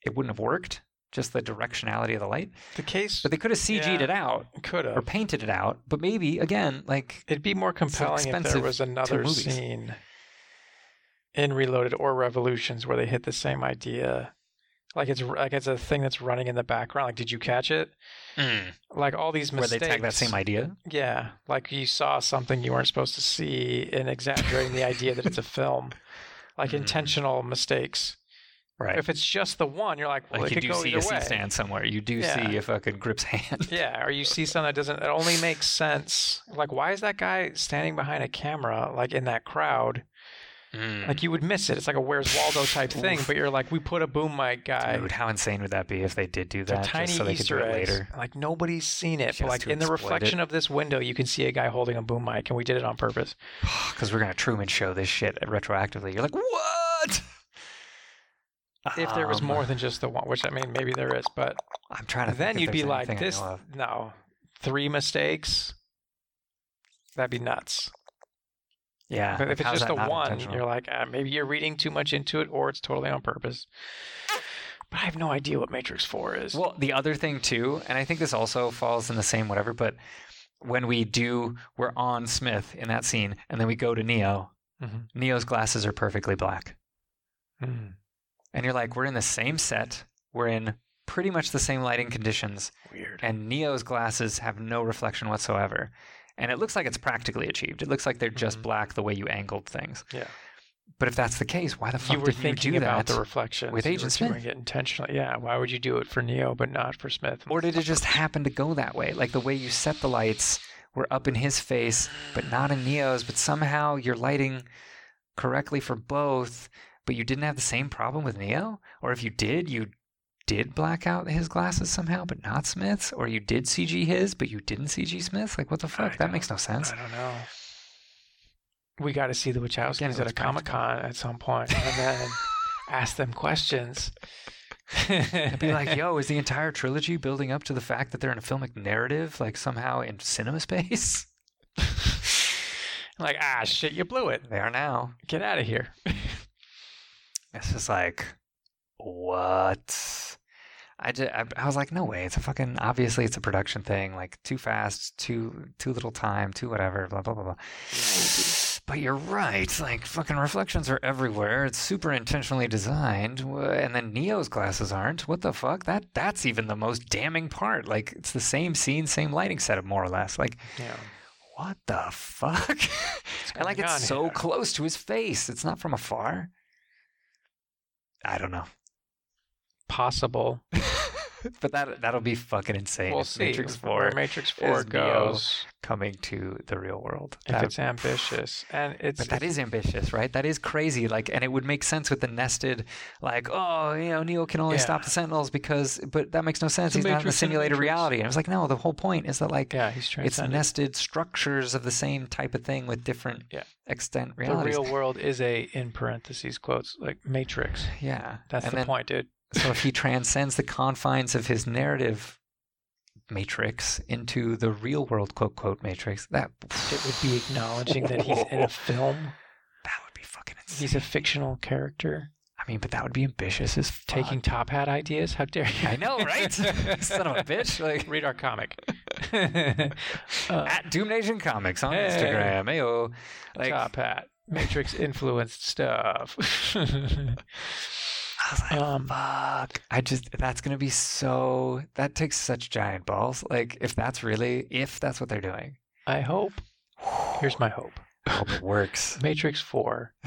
it wouldn't have worked, just the directionality of the light. the case But they could have CG'd Yeah. it out could have or painted it out, but maybe, again, like, It'd be more compelling if there was another scene in Reloaded or Revolutions where they hit the same idea. Like it's like it's a thing that's running in the background. Like, did you catch it? Like all these mistakes. where they tag that same idea. Yeah, like you saw something you weren't supposed to see, and exaggerating the idea that it's a [laughs] film. Like Mhm. intentional mistakes. Right. If it's just the one, you're like, well, like it you could do go see either a way. Stand somewhere. You do Yeah. see a fucking grip's hand. Yeah, or you see something that doesn't. It only makes sense. Like, why is that guy standing behind a camera, like in that crowd? Mm. Like you would miss it. It's like a Where's Waldo type thing, but you're like, we put a boom mic [laughs] guy. Dude, how insane would that be if they did do that tiny so they Easter could do it eggs. later? Like nobody's seen it, Just but like in the reflection it. of this window, you can see a guy holding a boom mic, and we did it on purpose. [sighs] Because we're gonna Truman show this shit retroactively. You're like, what? If there was Um, more than just the one, which I mean, maybe there is, but I'm trying to. then you'd be like, this, no, three mistakes. That'd be nuts. Yeah. But if it's just a one, you're like, ah, maybe you're reading too much into it, or it's totally on purpose. But I have no idea what Matrix Four is. Well, the other thing too, and I think this also falls in the same whatever, but when we do, we're on Smith in that scene, and then we go to Neo. Mhm. Neo's glasses are perfectly black, Hmm, and you're like, we're in the same set, we're in pretty much the same lighting conditions, weird. and Neo's glasses have no reflection whatsoever. And it looks like it's practically achieved. It looks like they're just Mhm. black the way you angled things. Yeah. But if that's the case, why the fuck you were did thinking you do about that? the reflections with You Agent were Smith? doing it intentionally. Yeah. Why would you do it for Neo but not for Smith? Or did it just happen to go that way? Like the way you set the lights were up in his face, but not in Neo's, but somehow you're lighting correctly for both, but you didn't have the same problem with Neo? Or if you did, you did black out his glasses somehow, but not Smith's? Or you did CG his, but you didn't CG Smith's? Like, what the fuck? I that makes no sense. I don't know. We got to see the Again, Wachowskis it at a Comic Con at some point, and then [laughs] ask them questions. I'd be like, yo, [laughs] is the entire trilogy building up to the fact that they're in a filmic narrative, like somehow in cinema space? like, ah, shit, you blew it. They are now. Get out of here. It's just like, what? I, just, I, I was like, no way. It's a fucking obviously it's a production thing. Like too fast, too too little time, too whatever. Blah blah blah blah. But you're right. Like fucking reflections are everywhere. It's super intentionally designed, and then Neo's glasses aren't. What the fuck? That that's even the most damning part. Like it's the same scene, same lighting setup, more or less. Like Yeah. what the fuck? [laughs] and like it's so here? close to his face. It's not from afar. I don't know. Possible. [laughs] but that that'll be fucking insane. We'll see Matrix where Four Matrix Four is Neo goes. coming to the real world. If That- it's ambitious, and it's but that is ambitious, right? That is crazy. Like, and it would make sense with the nested, like, oh, you know, Neo can only Yeah. stop the Sentinels because, but that makes no sense. a He's not in the a simulated Matrix. reality. And I was like, no, the whole point is that like yeah, he's trying it's nested structures of the same type of thing with different Yeah. extent the real world is a in parentheses quotes like Matrix. [sighs] yeah, That's and the then, point, dude. So if he transcends the confines of his narrative matrix into the real world quote quote matrix, that It would be acknowledging that he's in a [laughs] film. that would be fucking insane. He's a fictional character I mean, but that would be ambitious fuck. taking top hat ideas. How dare you? I know, right? [laughs] Son of a bitch. Like Read our comic. [laughs] uh, at Doom Nation Comics on Hey. Instagram. Ayo. Like top hat. Matrix influenced stuff. I was like, um, fuck. I just that's gonna be so that takes such giant balls. Like if that's really if that's what they're doing. I hope. [sighs] Here's my hope. I hope it works. [laughs] Matrix Four. [laughs]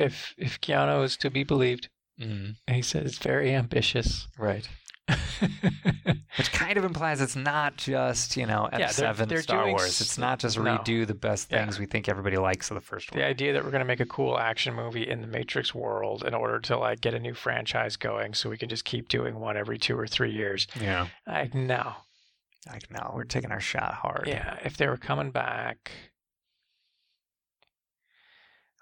if if Keanu is to be believed, Mm, he says it's very ambitious. right. [laughs] Which kind of implies it's not just, you know, Yeah, they're- F7 they're Star Wars. It's not just no. redo the best Yeah. things we think everybody likes of the first one. the idea that we're going to make a cool action movie in the Matrix world in order to like get a new franchise going, so we can just keep doing one every two or three years. Yeah. Like no, Like, no, we're taking our shot hard. yeah. If they were coming back,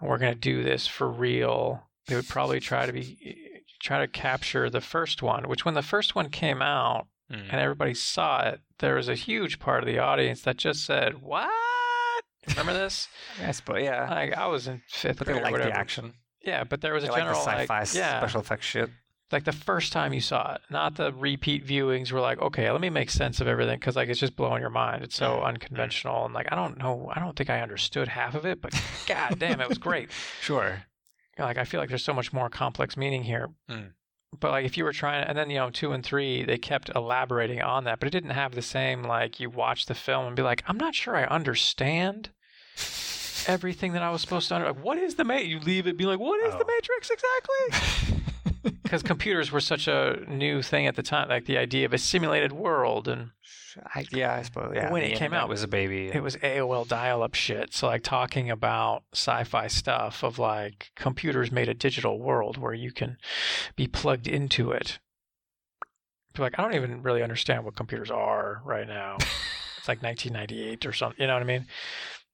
and we're going to do this for real, they would probably try to be try to capture the first one. Which when the first one came out Mm. and everybody saw it, there was a huge part of the audience that just said, "What?" Remember this? [laughs] I suppose, yeah. Like I was in fifth But they grade or like the action. Yeah, but there was They a like general sci-fi like, yeah, special effects shit. like the first time you saw it, not the repeat viewings. Were like, okay, let me make sense of everything because like it's just blowing your mind. It's so Mm, unconventional and like I don't know, I don't think I understood half of it, but [laughs] god damn, it was great. Sure. Like I feel like there's so much more complex meaning here. Mm. But like if you were trying, and then you know two and three, they kept elaborating on that, but it didn't have the same like you watch the film and be like, I'm not sure I understand everything that I was supposed to under. Like, what is the ma? You leave it be like, what is the Oh. Matrix exactly? [laughs] [laughs] Because computers were such a new thing at the time, like the idea of a simulated world, and I, yeah, I suppose. Yeah, when it came out, was a baby. it was AOL dial-up shit. So like talking about sci-fi stuff of like computers made a digital world where you can be plugged into it. Like I don't even really understand what computers are right now. [laughs] it's like 1998 or something. You know what I mean?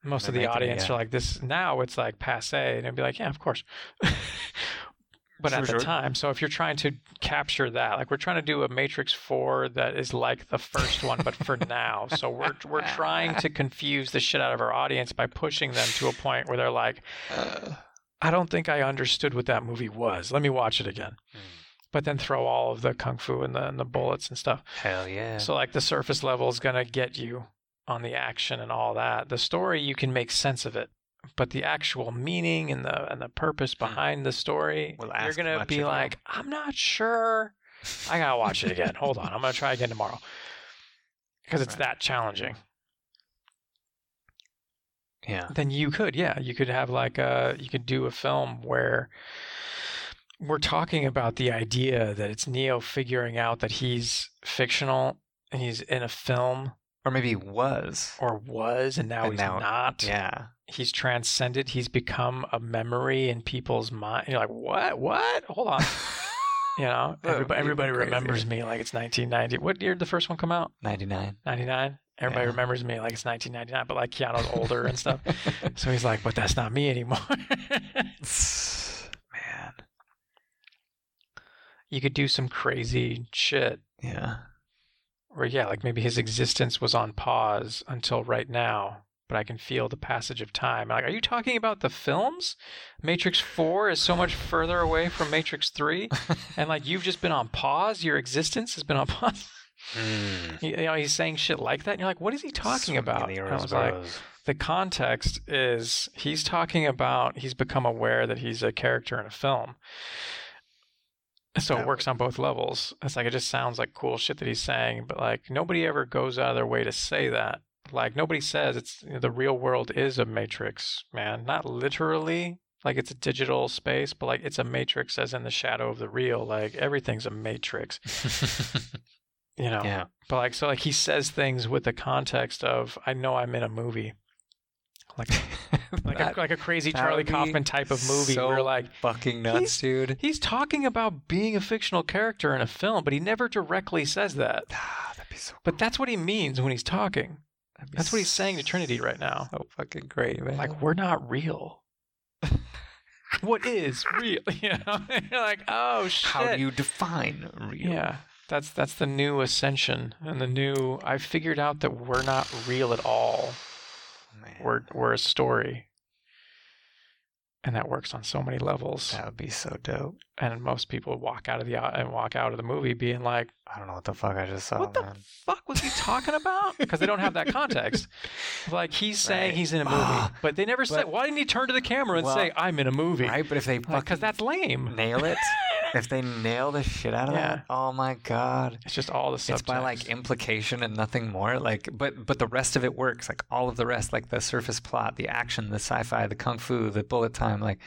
Most of the audience yeah. are like this. Now it's like passe, and it'd be like, yeah, of course. [laughs] but Sure, at the sure. time. So if you're trying to capture that, like we're trying to do a Matrix 4 that is like the first one, but for now. So we're [laughs] we're trying to confuse the shit out of our audience by pushing them to a point where they're like, I don't think I understood what that movie was. Let me watch it again. Hmm. But then throw all of the kung fu and the and the bullets and stuff. hell yeah. So like the surface level is gonna get you on the action and all that. The story you can make sense of it, but the actual meaning and the and the purpose hmm. behind the story, Will you're gonna be like, I'm not sure. I gotta watch it again. Hold on, I'm gonna try again tomorrow because it's Right. that challenging. yeah. Then you could, yeah, you could have like a you could do a film where we're talking about the idea that it's Neo figuring out that he's fictional and he's in a film Or maybe was. or was and now And he's now- not. Yeah. He's transcended. He's become a memory in people's mind. You're like, what? What? Hold on. [laughs] You know, everybody, everybody remembers me like it's 1990. What year did the first one come out? 99. 99. Everybody Yeah. remembers me like it's 1999, but like Keanu's older and stuff. [laughs] So he's like, but that's not me anymore. [laughs] Man. you could do some crazy shit Yeah. Or yeah, like maybe his existence was on pause until right now, but I can feel the passage of time. Like, are you talking about the films? Matrix 4 is so much further away from Matrix 3, and like you've just been on pause. Your existence has been on [laughs] pause. Mm. You you know, he's saying shit like that, and you're like, what is he talking about? the I was like, the context is he's talking about he's become aware that he's a character in a film. So That it works on both levels. It's like it just sounds like cool shit that he's saying, but like nobody ever goes out of their way to say that. Like nobody says it's you know, the real world is a matrix, man. Not literally like it's a digital space, but like it's a matrix as in the shadow of the real. Like everything's a matrix, [laughs] you know. yeah. But like so like he says things with the context of I know I'm in a movie. Like [laughs] like That a, like a crazy Charlie Kaufman type of movie so where like fucking nuts, dude. he's talking about being a fictional character in a film, but he never directly says that. Ah, that'd be so. But that's what he means when he's talking. That's what he's saying to Trinity right now. So fucking great, man. Like we're not real. [laughs] what is real? [laughs] You know? [laughs] You're like, oh shit. how do you define real? Yeah. That's that's the new ascension and the new I figured out that we're not real at all. Man, We're we're a story. And that works on so many levels. that would be so dope. And most people walk out of the and walk out of the movie being like, I don't know what the fuck I just saw, "What the fuck was he talking about?" [laughs] Because they don't have that context. Like he's saying Right. he's in a movie, Ah, but they never say. but- Why didn't he turn to the camera and Well, say, "I'm in a movie"? Right, but if they Because fucking that's lame. nail it, [laughs] if they nail the shit out of Yeah. that, oh my god. It's just all the subtext. It's by like implication and nothing more. Like, but but the rest of it works. Like all of the rest, like the surface plot, the action, the sci-fi, the kung fu, the bullet time, like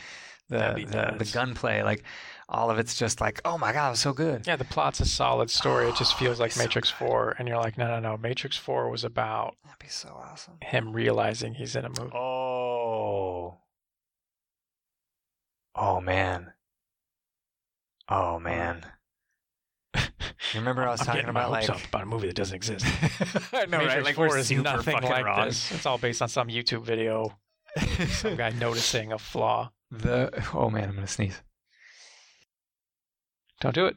the the, the gunplay. Like all of it's just like, oh my god, it was so good. Yeah, the plot's a solid story. It just Oh, feels like Matrix good. 4. And you're like, no, no, no. Matrix 4 was about That'd be so awesome. him realizing he's in a movie. Oh. Oh man. Oh uh, man. You remember I was I'm talking getting my about hopes like up about a movie that doesn't exist. [laughs] I know, Matrix right? Like 4 we're is super nothing fucking like wrong. this. It's all based on some YouTube video, some guy noticing a flaw. [laughs] The oh man, I'm gonna sneeze. Don't do it.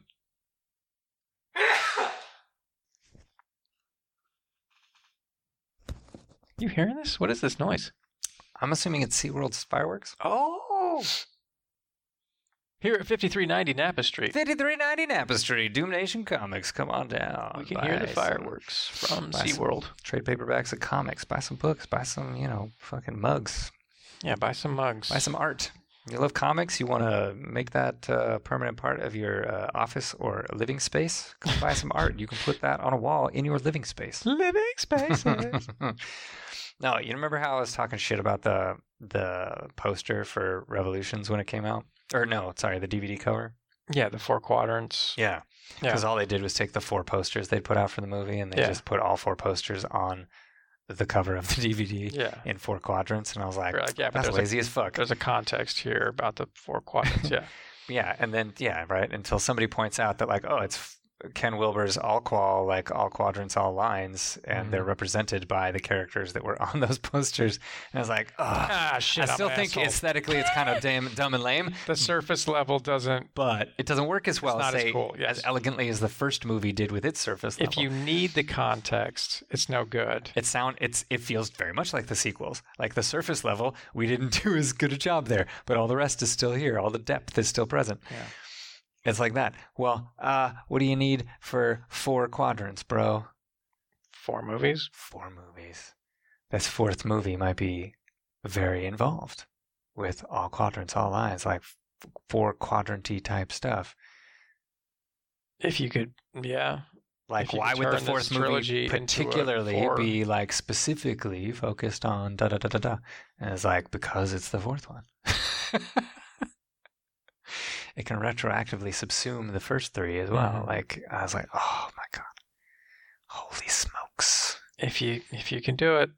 You hearing this? What is this noise? I'm assuming it's SeaWorld's fireworks. Oh. Here at 5390 Napa Street, 5390 Napa Street, Doom Nation Comics. Come on down. we can Buy hear the some fireworks from some- SeaWorld. Trade paperbacks of comics. Buy some books. Buy some, you know, fucking mugs. Yeah, buy some mugs. Buy some art. You love comics? You want to make that uh, permanent part of your uh, office or living space? Come buy some art. You can put that on a wall in your living space. [laughs] living spaces. [laughs] no, you remember how I was talking shit about the the poster for Revolutions when it came out? Or no, sorry, the DVD cover. yeah, the four quadrants. Yeah, Yeah. because all they did was take the four posters they'd put out for the movie, and they Yeah. just put all four posters on the cover of the [laughs] DVD Yeah. in four quadrants, and I was like, We're like, yeah, but that's there's a- lazy as fuck. There's a context here about the four quadrants. [laughs] Yeah. Yeah, and then yeah, right. Until somebody points out that like, oh, it's Ken Wilber's AQAL, like all quadrants, all lines, and they're Mhm. represented by the characters that were on [laughs] those posters. And I was like, Ugh. Ah, shit. I still I'm an think asshole. aesthetically it's kind of damn, dumb and lame, the surface level doesn't. but it doesn't work as well, not as say, cool, yes. as elegantly as the first movie did with its surface level. If you need the context, it's no good. it sound it's it feels very much like the sequels. Like the surface level, we didn't [laughs] do as good a job there, but all the rest is still here. All the depth is still present. Yeah. It's like that. Well, uh, what do you need for four quadrants, bro? Four movies. Four movies. This fourth movie might be very involved with all quadrants, all lines, like f- four quadranty type stuff. If you could, yeah. Like, why would the fourth movie trilogy into a particularly be like specifically focused on da da da da da? And it's like because it's the fourth one. [laughs] it can retroactively subsume the first three as well. Mhm. Like I was like, oh my god, holy smokes! If you if you can do it,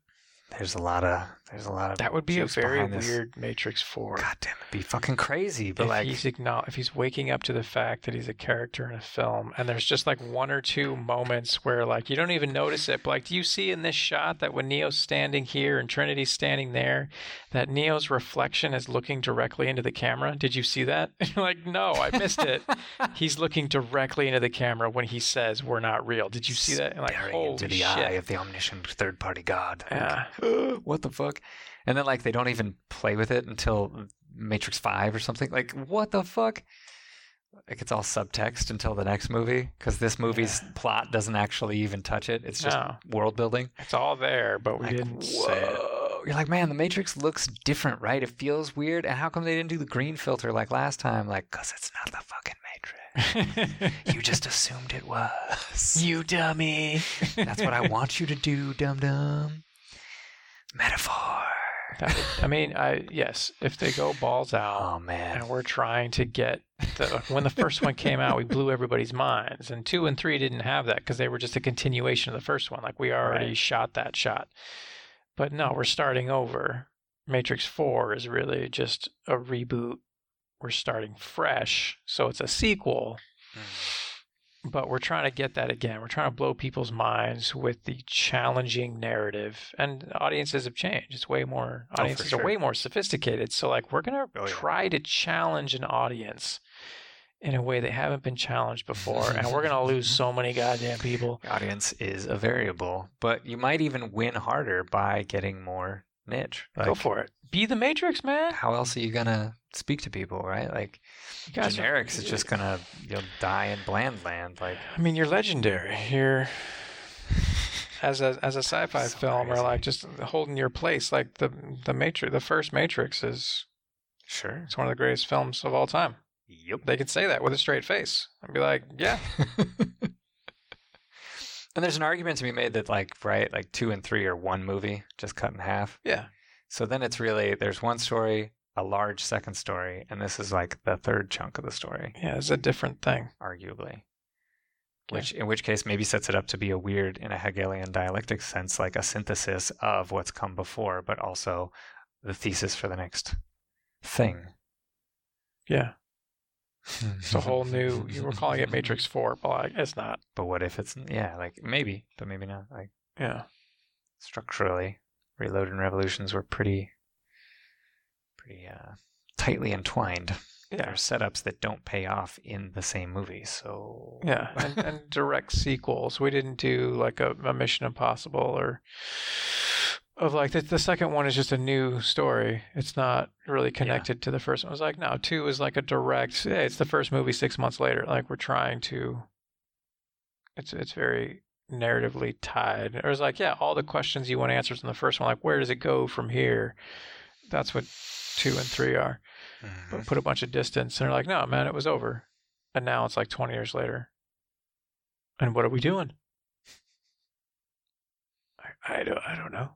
There's a lot of there's a lot of that would be a very this. weird Matrix Four. God damn, it'd be fucking crazy. But if like, he's if he's waking up to the fact that he's a character in a film and there's just like one or two moments where like you don't even notice it but like do you see in this shot that when neo's standing here and trinity's standing there that neo's reflection is looking directly into the camera did you see that [laughs] like no i missed it [laughs] he's looking directly into the camera when he says we're not real did you see that And like staring holy into the shit eye of the omniscient third party god. Like, yeah [gasps] what the fuck? And then like they don't even play with it until Matrix Five or something. Like what the fuck? Like it's all subtext until the next movie because this movie's plot doesn't actually even touch it. It's just No. world building. it's all there but we Like, didn't say it. You're like, man, the Matrix looks different, right? It feels weird. And how come they didn't do the green filter like last time? Like, cause it's not the fucking Matrix. [laughs] You just assumed it was. you dummy That's what I want you to do, dum dum. Metaphor. Would- I mean, I yes, if they go balls out Oh man. and we're trying to get the when the first one came out, we blew everybody's minds, and two and three didn't have that because they were just a continuation of the first one. Like we already Right. shot that shot, but no, we're starting over. Matrix Four is really just a reboot. We're starting fresh, so it's a sequel mm. But we're trying to get that again. We're trying to blow people's minds with the challenging narrative, and audiences have changed. It's way more Oh, audiences sure. are way more sophisticated. So like we're gonna Oh, yeah. try to challenge an audience in a way they haven't been challenged before, and we're gonna lose [laughs] so many goddamn people. The audience is a variable, but you might even win harder by getting more niche. Go for it. Be the Matrix, man. How else are you gonna speak to people, right? Like are- generics is just gonna you'll die in bland land. Like I mean, you're legendary. You're as a as a sci-fi So film, or like just holding your place. Like the the Matrix, the first Matrix is sure. it's one of the greatest films of all time. Yep. They could say that with a straight face and be like, yeah, [laughs] and there's an argument to be made that like right, like two and three are one movie, just cut in half. yeah, So then it's really there's one story, a large second story, and this is like the third chunk of the story, yeah, it's a different thing. arguably. Which in which case maybe sets it up to be a weird in a Hegelian dialectic sense, like a synthesis of what's come before, but also the thesis for the next thing. Yeah, it's a whole new. You were calling it Matrix Four, but like, it's not. But what if it's yeah, like maybe, but maybe not. Like Yeah, structurally, Reload and Revolutions were pretty, pretty uh, tightly entwined. There yeah, are setups that don't pay off in the same movie, so yeah, and, and [laughs] direct sequels. We didn't do like a, a Mission Impossible or of like the, the second one is just a new story. It's not really connected to the first one. It was like no, two is like a direct. Hey, it's the first movie six months later. Like we're trying to. It's it's very narratively tied. It was like yeah, all the questions you want answers in the first one. Like where does it go from here? That's what two and three are. Mhm. But put a bunch of distance, and they're like, no, man, it was over. And now it's like twenty years later. And what are we doing? I, I don't I don't know.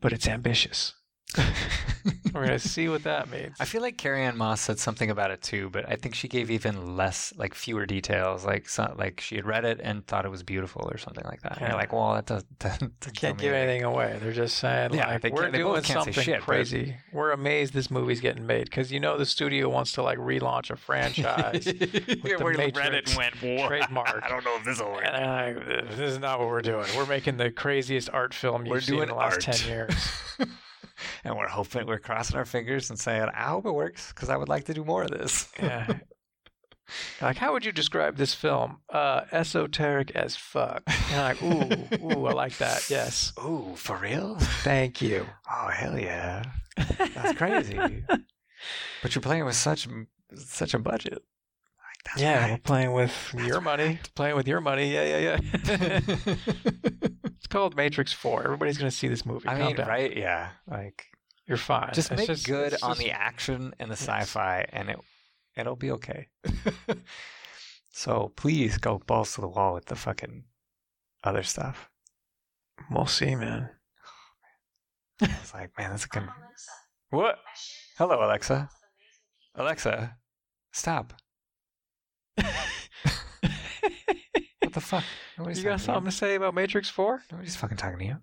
But it's ambitious. [laughs] We're gonna see what that means. I feel like Carrie-Anne Moss said something about it too, but I think she gave even less, like fewer details. Like, so, like she had read it and thought it was beautiful or something like that. And Yeah. you're like, well, that does, [laughs] that doesn't Can't give anything away. They're just saying, Yeah, like, we're doing something shit, but- crazy. We're amazed this movie's getting made because you know the studio wants to like relaunch a franchise. [laughs] yeah, the we read it Matrix and went, "Whoa, trademark. I don't know if this will work. and this is not what we're doing. We're making the craziest art film you've We're seen in the last art. ten years. And we're hoping, we're crossing our fingers and saying, I hope it works because I would like to do more of this. Yeah. [laughs] Like, how would you describe this film? Uh, esoteric as fuck. And like, ooh, ooh, I like that. Yes, [laughs] Ooh, for real? thank you. Oh, hell yeah. That's crazy. but you're playing with such such a budget. That's yeah, we're right. playing with your money. Playing with your money. Yeah, yeah, yeah. [laughs] it's called Matrix Four. Everybody's gonna see this movie. I Calm mean, down. right? Yeah. Like, You're fine. just It's make good on just- the action and the Yes. sci-fi, and it it'll be okay. [laughs] so please go balls to the wall with the fucking other stuff. We'll see, man. It's like, man, that's a good. What? Hello, Alexa. Alexa, stop. [laughs] What the fuck? Nobody's you got talking to something to say about Matrix Four? Nobody's fucking talking to you.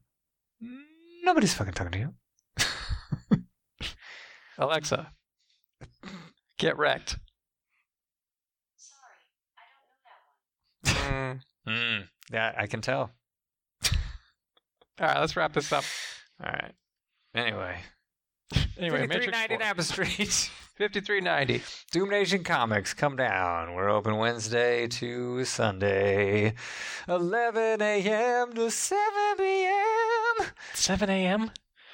Nobody's fucking talking to you. [laughs] Alexa, get wrecked. Mm. Mm, yeah, I can tell. [laughs] All right, let's wrap this up. All right. Anyway, Anyway, Matrix 5390 4. Napa Street. [laughs] 5390. Doom Nation Comics, come down. We're open Wednesday to Sunday, 11 a.m. to 7 p.m. 7 a.m.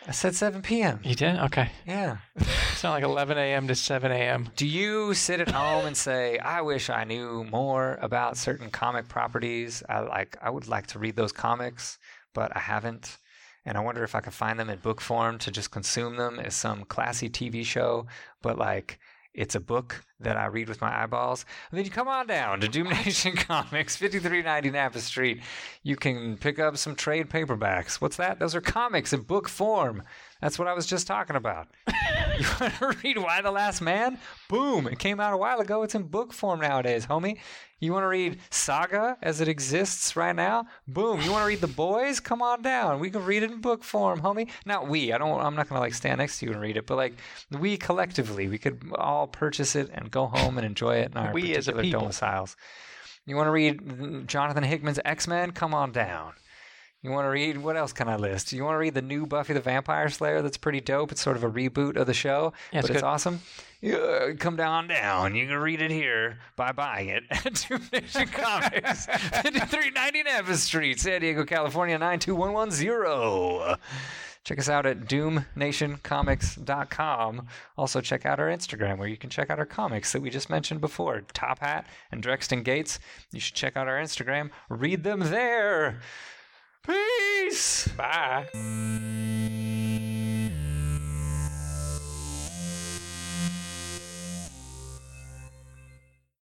I said 7 p.m. You did? Okay. Yeah. [laughs] It's not like 11 a.m. to 7 a.m. Do you sit at home and say, "I wish I knew more about certain comic properties. I like I would like to read those comics, but I haven't." And I wonder if I could find them in book form to just consume them as some classy TV show, but like it's a book that I read with my eyeballs. And then you come on down to Doom Nation [laughs] Comics, 5390 Napa Street. You can pick up some trade paperbacks. What's that? Those are comics in book form. That's what I was just talking about. [laughs] you want to read Y the Last Man? Boom! It came out a while ago. It's in book form nowadays, homie. You want to read Saga as it exists right now? Boom! You want to read The Boys? Come on down. We can read it in book form, homie. Not we. I don't. I'm not gonna like stand next to you and read it, but like we collectively, we could all purchase it and go home and enjoy it in our We particular domiciles. You want to read Jonathan Hickman's X Men? Come on down. You want to read what else can I list? You want to read the new Buffy the Vampire Slayer? That's pretty dope. It's sort of a reboot of the show, Yeah, it's but it's good. awesome. Yeah, come down, down. You can read it here by buying it at Doom Nation Comics, 5390 Napa Street, San Diego, California 92110. Check us out at doomnationcomics.com. Also, check out our Instagram where you can check out our comics that we just mentioned before Top Hat and Drexton Gates. You should check out our Instagram. Read them there. Peace. Bye.